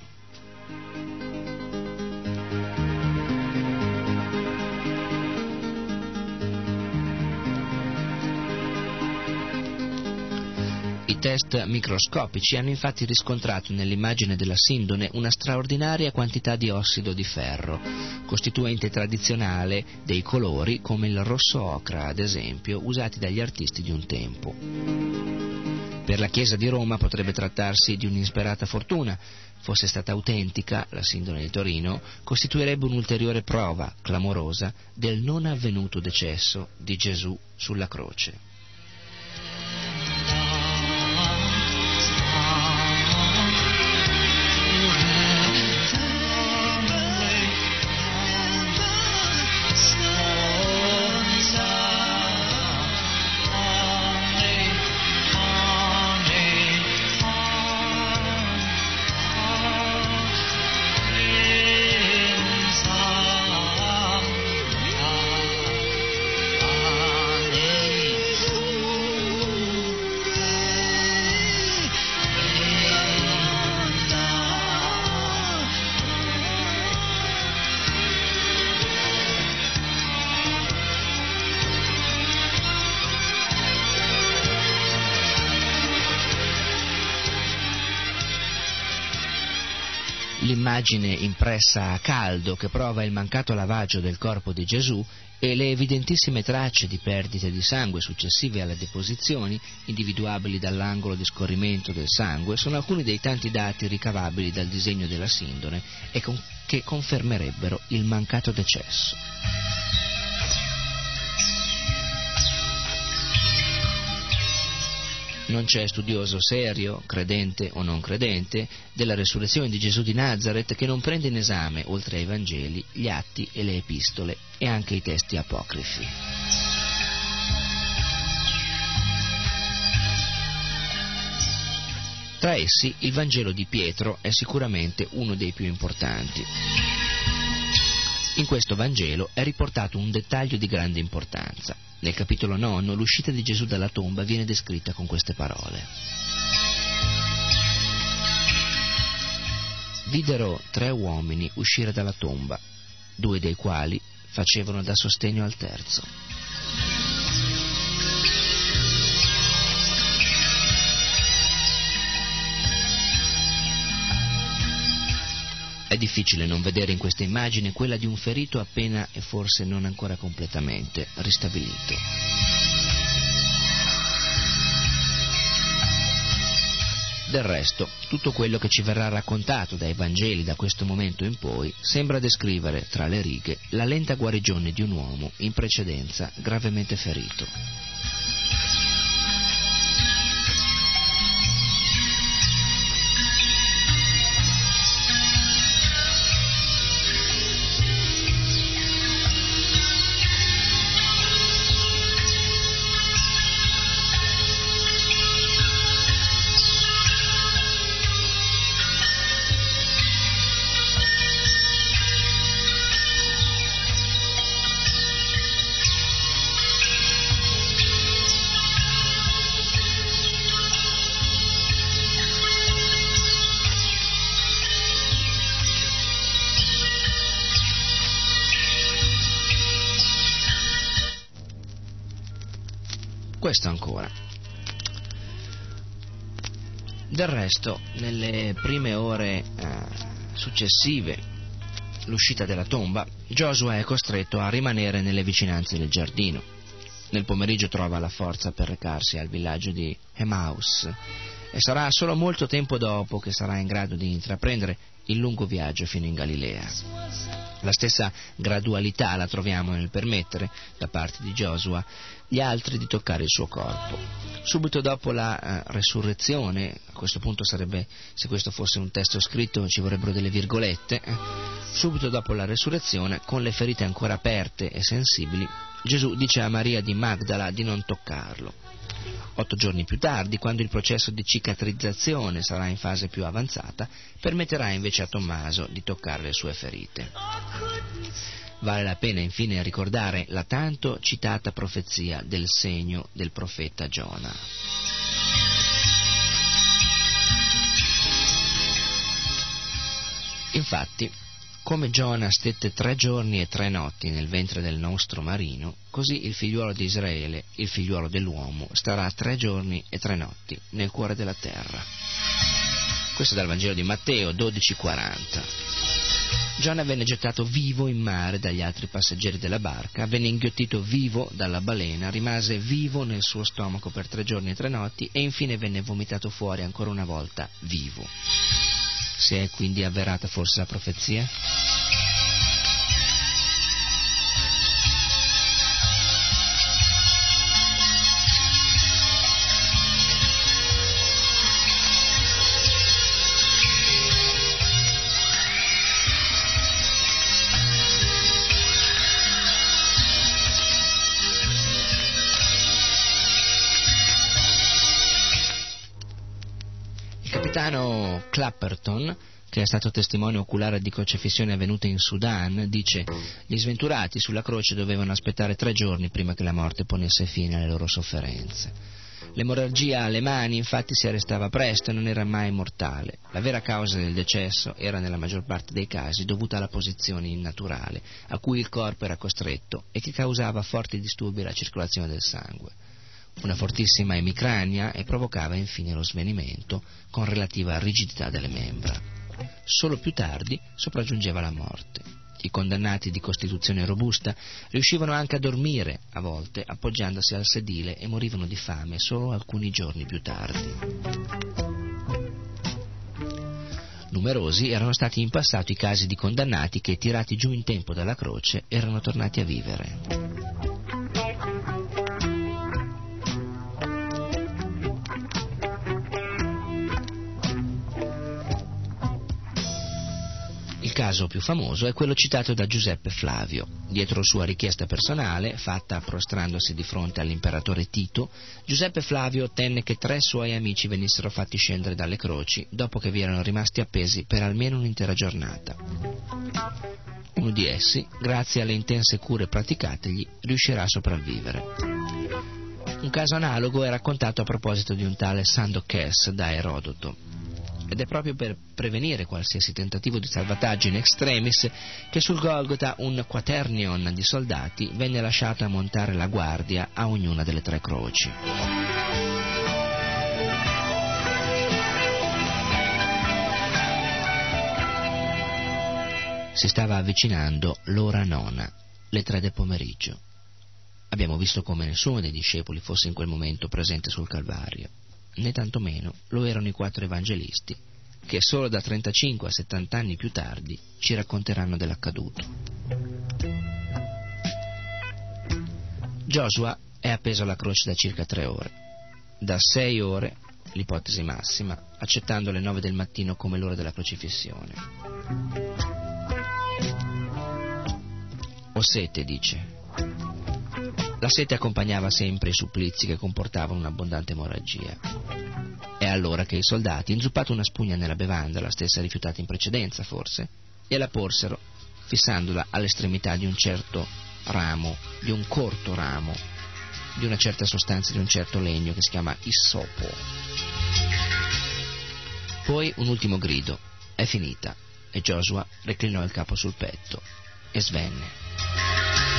I test microscopici hanno infatti riscontrato nell'immagine della sindone una straordinaria quantità di ossido di ferro, costituente tradizionale dei colori come il rosso ocra, ad esempio, usati dagli artisti di un tempo. Per la Chiesa di Roma potrebbe trattarsi di un'insperata fortuna. Fosse stata autentica, la sindone di Torino costituirebbe un'ulteriore prova, clamorosa, del non avvenuto decesso di Gesù sulla croce. L'immagine impressa a caldo che prova il mancato lavaggio del corpo di Gesù e le evidentissime tracce di perdite di sangue successive alle deposizioni, individuabili dall'angolo di scorrimento del sangue, sono alcuni dei tanti dati ricavabili dal disegno della sindone e con- che confermerebbero il mancato decesso. Non c'è studioso serio, credente o non credente, della resurrezione di Gesù di Nazareth che non prende in esame, oltre ai Vangeli, gli atti e le epistole e anche i testi apocrifi. Tra essi il Vangelo di Pietro è sicuramente uno dei più importanti. In questo Vangelo è riportato un dettaglio di grande importanza. Nel capitolo 9 l'uscita di Gesù dalla tomba viene descritta con queste parole. Videro tre uomini uscire dalla tomba, due dei quali facevano da sostegno al terzo. È difficile non vedere in questa immagine quella di un ferito appena e forse non ancora completamente ristabilito. Del resto, tutto quello che ci verrà raccontato dai Vangeli da questo momento in poi sembra descrivere, tra le righe, la lenta guarigione di un uomo in precedenza gravemente ferito. Questo ancora. Del resto, nelle prime ore eh, successive l'uscita della tomba, Joshua è costretto a rimanere nelle vicinanze del giardino. Nel pomeriggio trova la forza per recarsi al villaggio di Emmaus e sarà solo molto tempo dopo che sarà in grado di intraprendere il lungo viaggio fino in Galilea. La stessa gradualità la troviamo nel permettere, da parte di Joshua, gli altri di toccare il suo corpo. Subito dopo la uh, resurrezione, a questo punto sarebbe, se questo fosse un testo scritto ci vorrebbero delle virgolette, eh, subito dopo la resurrezione, con le ferite ancora aperte e sensibili, Gesù dice a Maria di Magdala di non toccarlo. Otto giorni più tardi, quando il processo di cicatrizzazione sarà in fase più avanzata, permetterà invece a Tommaso di toccare le sue ferite. Vale la pena infine ricordare la tanto citata profezia del segno del profeta Giona. Infatti, Come Giona stette tre giorni e tre notti nel ventre del nostro marino, così il figliuolo di Israele, il figliuolo dell'uomo, starà tre giorni e tre notti nel cuore della terra. Questo è dal Vangelo di Matteo 12,40. Giona venne gettato vivo in mare dagli altri passeggeri della barca, venne inghiottito vivo dalla balena, rimase vivo nel suo stomaco per tre giorni e tre notti e infine venne vomitato fuori ancora una volta vivo. Si è quindi avverata forse la profezia? Clapperton, che è stato testimone oculare di crocefissioni avvenute in Sudan, dice gli sventurati sulla croce dovevano aspettare tre giorni prima che la morte ponesse fine alle loro sofferenze. L'emorragia alle mani infatti si arrestava presto e non era mai mortale. La vera causa del decesso era nella maggior parte dei casi dovuta alla posizione innaturale a cui il corpo era costretto e che causava forti disturbi alla circolazione del sangue una fortissima emicrania e provocava infine lo svenimento con relativa rigidità delle membra. Solo più tardi sopraggiungeva la morte. I condannati di costituzione robusta riuscivano anche a dormire, a volte, appoggiandosi al sedile e morivano di fame solo alcuni giorni più tardi. Numerosi erano stati in passato i casi di condannati che, tirati giù in tempo dalla croce, erano tornati a vivere. Caso più famoso è quello citato da Giuseppe Flavio. Dietro sua richiesta personale, fatta prostrandosi di fronte all'imperatore Tito, Giuseppe Flavio ottenne che tre suoi amici venissero fatti scendere dalle croci dopo che vi erano rimasti appesi per almeno un'intera giornata. Uno di essi, grazie alle intense cure praticategli, riuscirà a sopravvivere. Un caso analogo è raccontato a proposito di un tale Sandoches da Erodoto ed è proprio per prevenire qualsiasi tentativo di salvataggio in extremis che sul Golgota un quaternion di soldati venne lasciato a montare la guardia a ognuna delle tre croci. Si stava avvicinando l'ora nona, le tre del pomeriggio. Abbiamo visto come nessuno dei discepoli fosse in quel momento presente sul Calvario né tantomeno lo erano i quattro evangelisti, che solo da 35 a 70 anni più tardi ci racconteranno dell'accaduto. Joshua è appeso alla croce da circa tre ore. Da sei ore, l'ipotesi massima, accettando le nove del mattino come l'ora della crocifissione. Ho sete, dice. La sete accompagnava sempre i supplizi che comportavano un'abbondante emorragia. È allora che i soldati, inzuppato una spugna nella bevanda, la stessa rifiutata in precedenza forse, gliela porsero, fissandola all'estremità di un certo ramo, di un corto ramo, di una certa sostanza di un certo legno che si chiama issopo. Poi un ultimo grido, è finita, e Joshua reclinò il capo sul petto e svenne.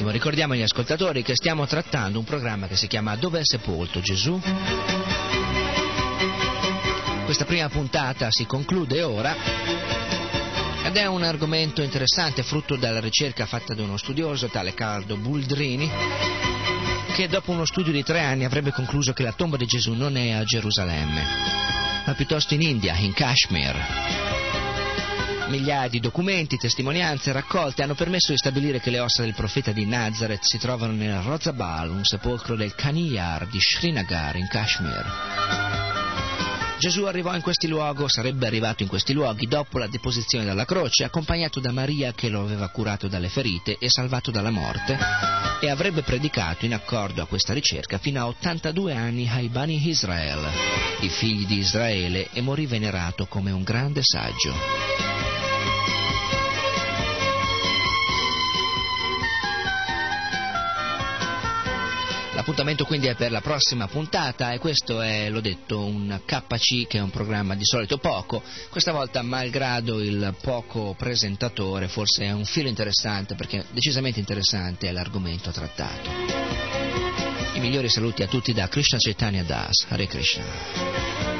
Benissimo, ricordiamo agli ascoltatori che stiamo trattando un programma che si chiama Dove è sepolto Gesù? Questa prima puntata si conclude ora ed è un argomento interessante, frutto della ricerca fatta da uno studioso, tale Carlo Buldrini, che dopo uno studio di tre anni avrebbe concluso che la tomba di Gesù non è a Gerusalemme, ma piuttosto in India, in Kashmir. Migliaia di documenti, testimonianze raccolte hanno permesso di stabilire che le ossa del profeta di Nazareth si trovano nel Rozabal, un sepolcro del Kaniyar di Srinagar in Kashmir. Gesù arrivò in questi luoghi, sarebbe arrivato in questi luoghi dopo la deposizione dalla croce, accompagnato da Maria che lo aveva curato dalle ferite e salvato dalla morte, e avrebbe predicato in accordo a questa ricerca fino a 82 anni ai Bani Israel, i figli di Israele, e morì venerato come un grande saggio. L'appuntamento quindi è per la prossima puntata e questo è, l'ho detto, un KC che è un programma di solito poco. Questa volta, malgrado il poco presentatore, forse è un filo interessante perché decisamente interessante è l'argomento trattato. I migliori saluti a tutti da Krishna Chaitanya Das. Hare Krishna.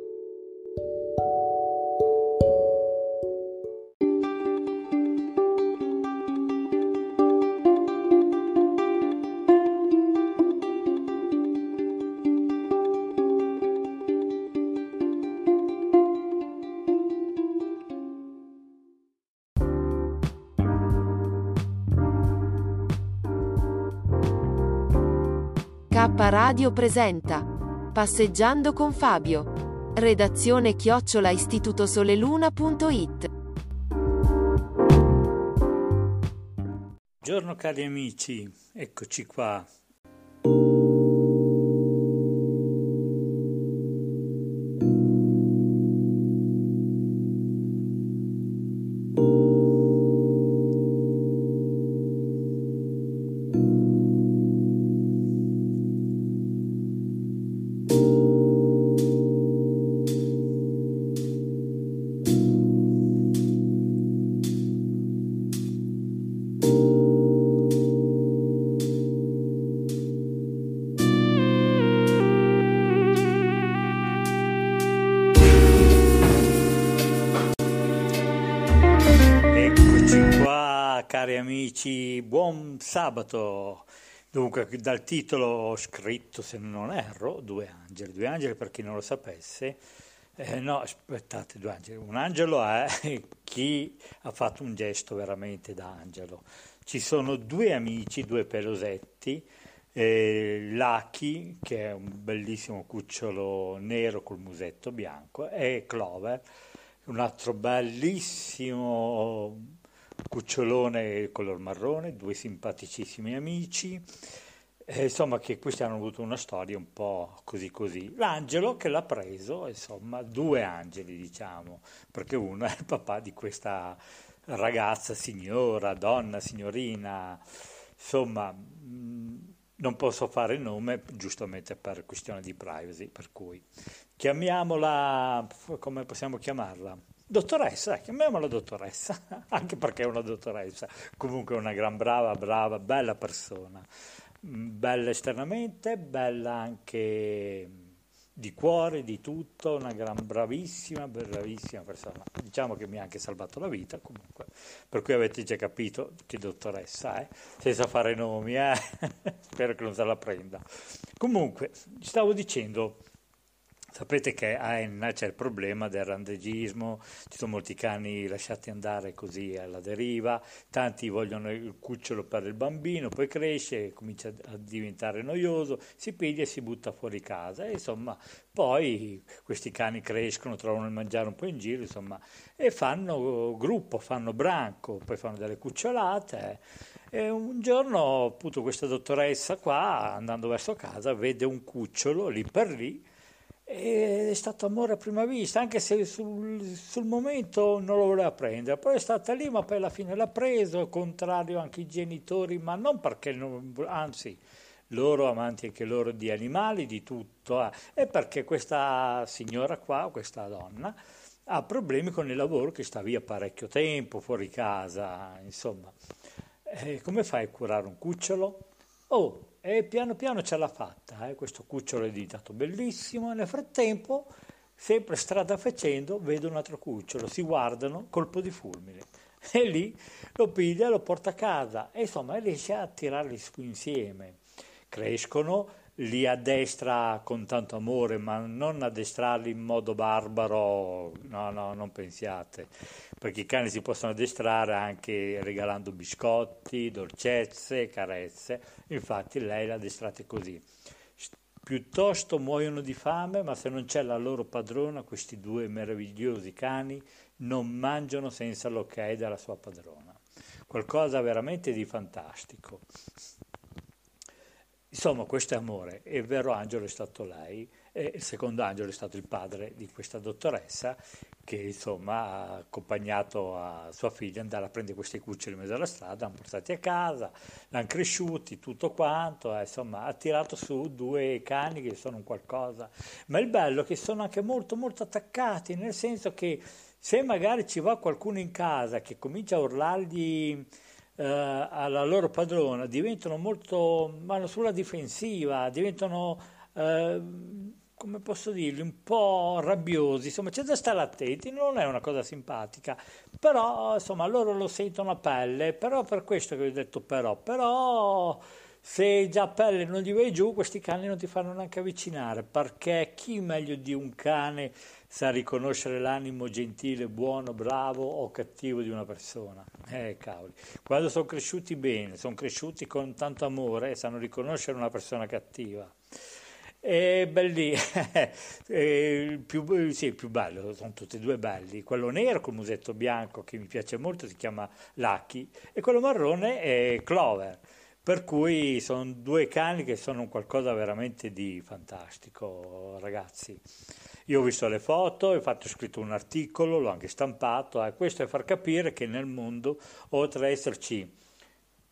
Radio presenta Passeggiando con Fabio. Redazione chiocciola istitutosoleluna.it Buongiorno cari amici, eccoci qua. Sabato. Dunque dal titolo ho scritto, se non erro, due angeli, due angeli per chi non lo sapesse. Eh, no, aspettate, due angeli. Un angelo è chi ha fatto un gesto veramente da angelo. Ci sono due amici, due pelosetti, eh, Lucky, che è un bellissimo cucciolo nero col musetto bianco, e Clover, un altro bellissimo cucciolone color marrone, due simpaticissimi amici. E, insomma, che questi hanno avuto una storia un po' così così. L'angelo che l'ha preso, insomma, due angeli, diciamo, perché uno è il papà di questa ragazza, signora, donna, signorina, insomma, non posso fare il nome giustamente per questione di privacy, per cui chiamiamola, come possiamo chiamarla? Dottoressa, chiamiamola dottoressa, anche perché è una dottoressa, comunque una gran brava, brava, bella persona, mm, bella esternamente, bella anche di cuore, di tutto, una gran bravissima, bravissima persona. Diciamo che mi ha anche salvato la vita comunque, per cui avete già capito che dottoressa, eh? senza fare nomi, eh? spero che non se la prenda. Comunque, stavo dicendo Sapete che a Enna c'è il problema del randegismo, ci sono molti cani lasciati andare così alla deriva, tanti vogliono il cucciolo per il bambino, poi cresce, comincia a diventare noioso, si piglia e si butta fuori casa. E insomma, poi questi cani crescono, trovano il mangiare un po' in giro, insomma, e fanno gruppo, fanno branco, poi fanno delle cucciolate. E un giorno, appunto, questa dottoressa qua, andando verso casa, vede un cucciolo lì per lì è stato amore a prima vista, anche se sul, sul, momento non lo voleva prendere, poi è stata lì, ma poi alla fine l'ha preso, contrario anche i genitori, ma non perché, non, anzi, loro amanti anche loro di animali, di tutto, eh, è perché questa signora qua, questa donna, ha problemi con il lavoro che sta via parecchio tempo, fuori casa, insomma. Eh, come fai a curare un cucciolo? Oh, e piano piano ce l'ha fatta, eh? questo cucciolo è diventato bellissimo, nel frattempo, sempre strada facendo, vedo un altro cucciolo, si guardano, colpo di fulmine, e lì lo piglia, lo porta a casa. E insomma riesce a tirarli su insieme, crescono, li addestra con tanto amore, ma non addestrarli in modo barbaro, no, no, non pensiate, perché i cani si possono addestrare anche regalando biscotti, dolcezze, carezze, infatti lei l'ha addestrata così. Piuttosto muoiono di fame, ma se non c'è la loro padrona, questi due meravigliosi cani non mangiano senza l'ok della sua padrona. Qualcosa veramente di fantastico. Insomma, questo è amore e il vero angelo è stato lei e il secondo angelo è stato il padre di questa dottoressa che insomma ha accompagnato a sua figlia andare a prendere questi cuccioli in mezzo alla strada, l'hanno portati a casa, l'hanno cresciuti, tutto quanto, eh, insomma ha tirato su due cani che sono un qualcosa, ma il bello è che sono anche molto molto attaccati, nel senso che se magari ci va qualcuno in casa che comincia a urlargli eh, alla loro padrona diventano molto, vanno sulla difensiva, diventano, eh, come posso dirli, un po' rabbiosi, insomma c'è da stare attenti, non è una cosa simpatica, però insomma loro lo sentono a pelle, però per questo che vi ho detto però, però se già a pelle non gli vai giù, questi cani non ti fanno neanche avvicinare, perché chi meglio di un cane sa riconoscere l'animo gentile, buono, bravo o cattivo di una persona? Eh, cavoli. Quando sono cresciuti bene, sono cresciuti con tanto amore, sanno riconoscere una persona cattiva. E belli, il più, sì, più bello, sono tutti e due belli. Quello nero col musetto bianco che mi piace molto si chiama Lucky e quello marrone è Clover. Per cui sono due cani che sono qualcosa veramente di fantastico, ragazzi. Io ho visto le foto, ho fatto scritto un articolo, l'ho anche stampato, e questo è far capire che nel mondo, oltre ad esserci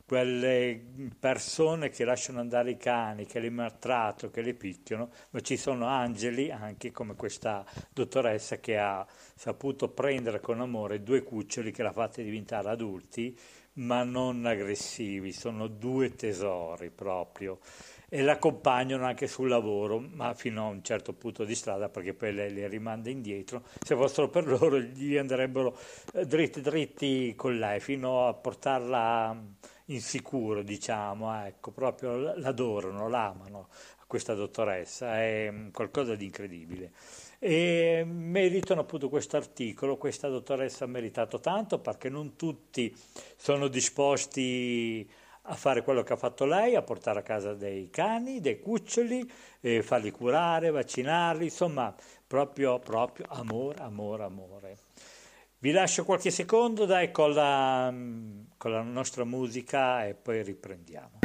quelle persone che lasciano andare i cani, che li maltrattano, che li picchiano, ma ci sono angeli anche come questa dottoressa che ha saputo prendere con amore due cuccioli che l'ha fatti diventare adulti ma non aggressivi, sono due tesori proprio e l'accompagnano anche sul lavoro, ma fino a un certo punto di strada perché poi lei li rimanda indietro. Se fossero per loro gli andrebbero eh, dritti dritti con lei fino a portarla insicuro, diciamo, ecco, proprio l'adorano, l'amano questa dottoressa, è mm, qualcosa di incredibile e meritano appunto questo articolo, questa dottoressa ha meritato tanto perché non tutti sono disposti a fare quello che ha fatto lei, a portare a casa dei cani, dei cuccioli, eh, farli curare, vaccinarli, insomma proprio, proprio amore, amore, amore. Vi lascio qualche secondo dai con la, con la nostra musica e poi riprendiamo.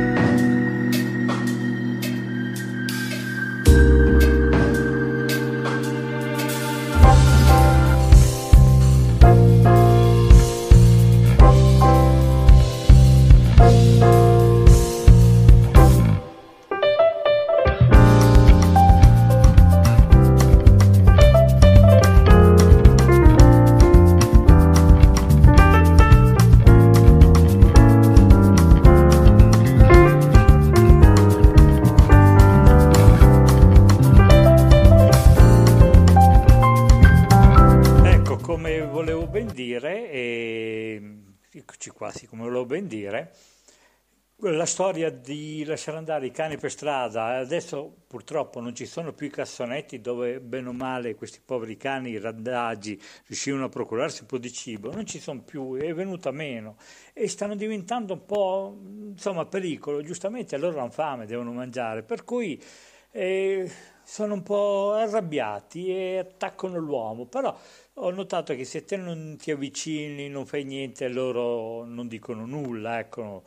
La storia di lasciare andare i cani per strada, adesso purtroppo non ci sono più i cassonetti dove bene o male questi poveri cani, i randaggi, riuscivano a procurarsi un po' di cibo, non ci sono più, è venuta meno. E stanno diventando un po' insomma pericolo, giustamente loro hanno fame, devono mangiare, per cui eh, sono un po' arrabbiati e attaccano l'uomo, però ho notato che se te non ti avvicini, non fai niente, loro non dicono nulla, ecco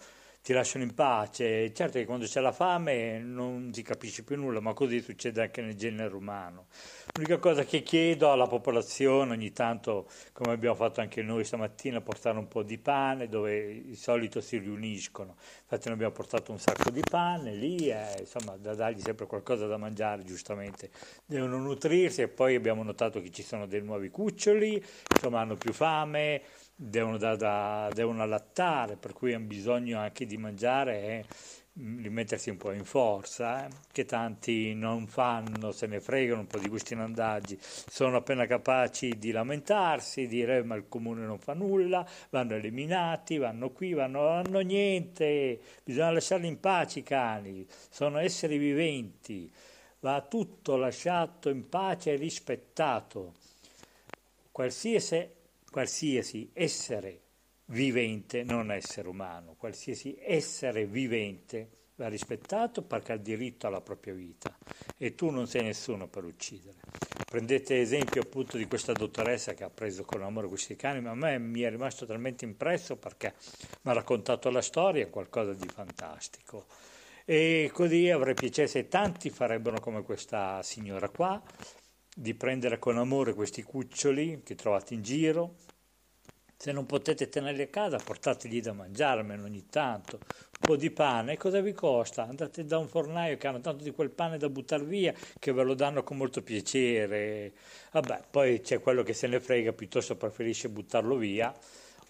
ti lasciano in pace. Certo che quando c'è la fame non si capisce più nulla, ma così succede anche nel genere umano. L'unica cosa che chiedo alla popolazione ogni tanto, come abbiamo fatto anche noi stamattina, portare un po' di pane dove di solito si riuniscono. Infatti noi abbiamo portato un sacco di pane lì, e, insomma, da dargli sempre qualcosa da mangiare, giustamente. Devono nutrirsi e poi abbiamo notato che ci sono dei nuovi cuccioli, insomma hanno più fame devono, da, da, devono allattare, per cui hanno bisogno anche di mangiare e mm, di mettersi un po' in forza, eh? che tanti non fanno, se ne fregano un po' di questi nandaggi, sono appena capaci di lamentarsi, dire ma il comune non fa nulla, vanno eliminati, vanno qui, vanno, hanno niente, bisogna lasciarli in pace i cani, sono esseri viventi, va tutto lasciato in pace e rispettato. Qualsiasi qualsiasi essere vivente, non essere umano, qualsiasi essere vivente va rispettato perché ha diritto alla propria vita e tu non sei nessuno per uccidere. Prendete esempio appunto di questa dottoressa che ha preso con amore questi cani, ma a me mi è rimasto talmente impresso perché mi ha raccontato la storia, è qualcosa di fantastico. E così avrei piacere se tanti farebbero come questa signora qua, di prendere con amore questi cuccioli che trovate in giro, se non potete tenerli a casa, portategli da mangiare ogni tanto. Un po' di pane, cosa vi costa? Andate da un fornaio che hanno tanto di quel pane da buttare via che ve lo danno con molto piacere. Vabbè, poi c'è quello che se ne frega, piuttosto preferisce buttarlo via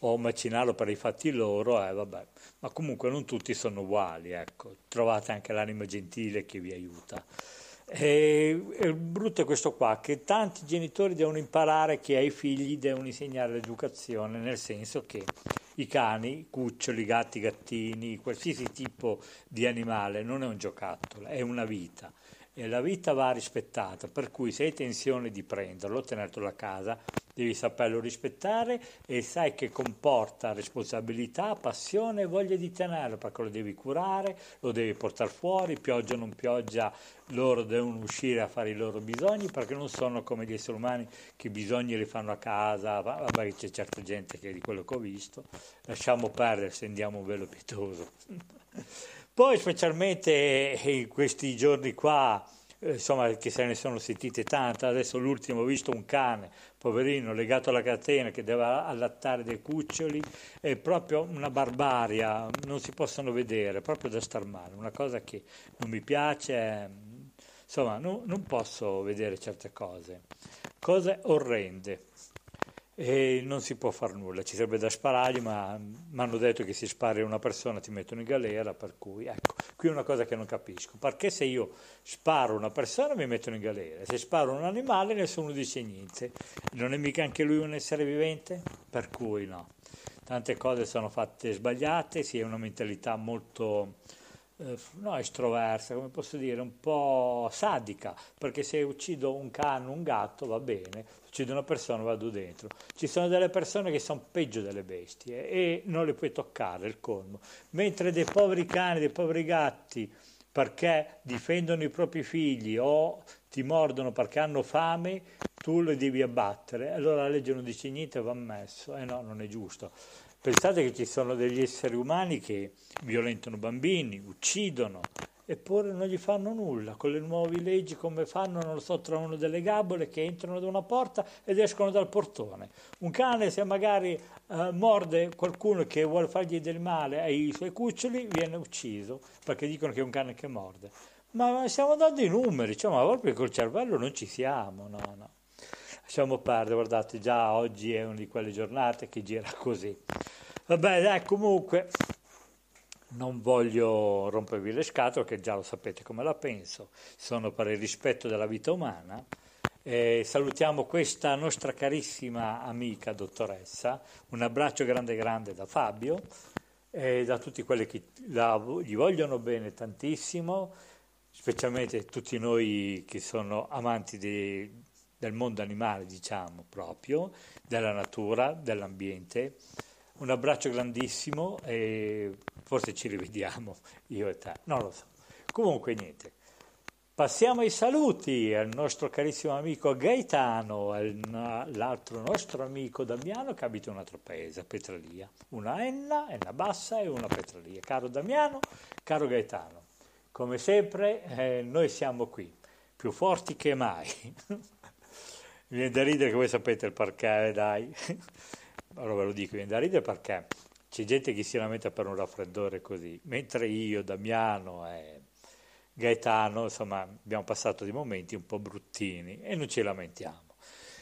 o macinarlo per i fatti loro, eh, vabbè. ma comunque non tutti sono uguali, ecco. trovate anche l'anima gentile che vi aiuta. E, il brutto è questo qua, che tanti genitori devono imparare che ai figli devono insegnare l'educazione, nel senso che i cani, cuccioli, gatti, gattini, qualsiasi tipo di animale non è un giocattolo, è una vita. E la vita va rispettata, per cui se hai intenzione di prenderlo, tenerlo a casa, devi saperlo rispettare e sai che comporta responsabilità, passione e voglia di tenerlo, perché lo devi curare, lo devi portare fuori, pioggia o non pioggia, loro devono uscire a fare i loro bisogni, perché non sono come gli esseri umani che i bisogni li fanno a casa, vabbè c'è certa gente che è di quello che ho visto, lasciamo perdere se andiamo un velo pietoso. Poi specialmente in questi giorni qua, eh, insomma, che se ne sono sentite tante, adesso l'ultimo ho visto un cane, poverino, legato alla catena che deve allattare dei cuccioli, è proprio una barbaria, non si possono vedere, proprio da star male, una cosa che non mi piace, insomma, no, non posso vedere certe cose, cose orrende. E non si può fare nulla, ci sarebbe da sparargli, ma mi hanno detto che se spari una persona ti mettono in galera, per cui ecco, qui è una cosa che non capisco, perché se io sparo una persona mi mettono in galera, se sparo un animale nessuno dice niente, non è mica anche lui un essere vivente? Per cui no, tante cose sono fatte sbagliate, si è una mentalità molto eh, no, estroversa, come posso dire, un po' sadica, perché se uccido un cane, un gatto va bene, uccido una persona vado dentro. Ci sono delle persone che sono peggio delle bestie e non le puoi toccare, il colmo. Mentre dei poveri cani, dei poveri gatti, perché difendono i propri figli o ti mordono perché hanno fame, tu li devi abbattere. Allora la legge non dice niente, va ammesso. Eh no, non è giusto. Pensate che ci sono degli esseri umani che violentano bambini, uccidono, eppure non gli fanno nulla. Con le nuove leggi come fanno, non lo so, trovano delle gabole che entrano da una porta ed escono dal portone. Un cane se magari eh, morde qualcuno che vuole fargli del male ai suoi cuccioli, viene ucciso, perché dicono che è un cane che morde. Ma stiamo dando i numeri, cioè, ma proprio col cervello non ci siamo, no, no. Lasciamo perdere, guardate, già oggi è una di quelle giornate che gira così. Vabbè, dai, comunque non voglio rompervi le scatole, che già lo sapete come la penso, sono per il rispetto della vita umana. Eh, salutiamo questa nostra carissima amica dottoressa, un abbraccio grande grande da Fabio e da tutti quelli che la, gli vogliono bene tantissimo, specialmente tutti noi che sono amanti di, del mondo animale, diciamo proprio, della natura, dell'ambiente. Un abbraccio grandissimo e forse ci rivediamo io e te, non lo so. Comunque niente. Passiamo ai saluti al nostro carissimo amico Gaetano, all'altro nostro amico Damiano che abita in un altro paese, a Petralia. Una Enna, Enna Bassa e una Petralia. Caro Damiano, caro Gaetano, come sempre eh, noi siamo qui, più forti che mai. Mi viene da ridere che voi sapete il perché, dai. Allora ve lo dico, mi viene da ridere perché c'è gente che si lamenta per un raffreddore così, mentre io, Damiano e Gaetano, insomma, abbiamo passato dei momenti un po' bruttini e non ci lamentiamo.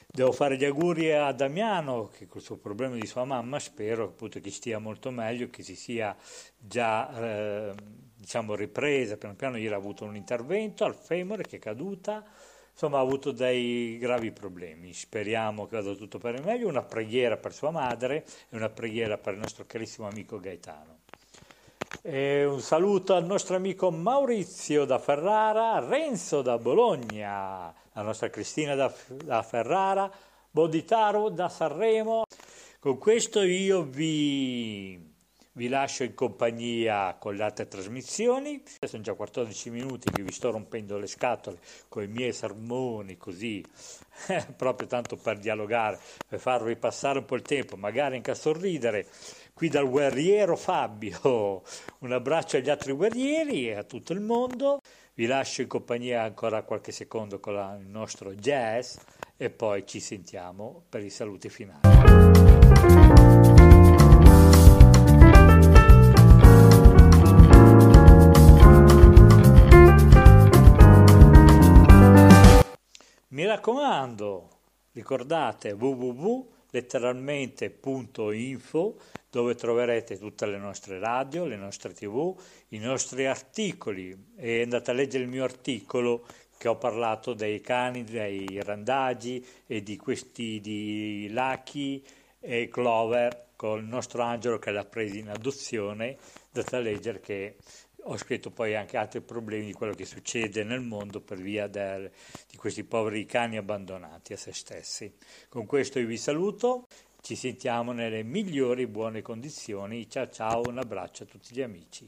Devo fare gli auguri a Damiano che col suo problema di sua mamma spero appunto che stia molto meglio, che si sia già eh, diciamo ripresa, piano piano ieri ha avuto un intervento al femore che è caduta, insomma ha avuto dei gravi problemi, speriamo che vada tutto per il meglio, una preghiera per sua madre e una preghiera per il nostro carissimo amico Gaetano. E un saluto al nostro amico Maurizio da Ferrara, Renzo da Bologna, la nostra Cristina da, da Ferrara, Boditaro da Sanremo. Con questo io vi, vi lascio in compagnia con le altre trasmissioni. Sono già 14 minuti che vi sto rompendo le scatole con i miei sermoni così, proprio tanto per dialogare, per farvi passare un po' il tempo, magari anche a sorridere qui dal guerriero Fabio. Un abbraccio agli altri guerrieri e a tutto il mondo. Vi lascio in compagnia ancora qualche secondo con la, il nostro jazz e poi ci sentiamo per i saluti finali. Mi raccomando, ricordate www.letteralmente.info dove troverete tutte le nostre radio, le nostre tv, i nostri articoli. E andate a leggere il mio articolo che ho parlato dei cani, dei randagi e di questi di Lucky e Clover con il nostro angelo che l'ha preso in adozione, andate a leggere che ho scritto poi anche altri problemi di quello che succede nel mondo per via del, di questi poveri cani abbandonati a se stessi. Con questo io vi saluto ci sentiamo nelle migliori buone condizioni. Ciao ciao, un abbraccio a tutti gli amici.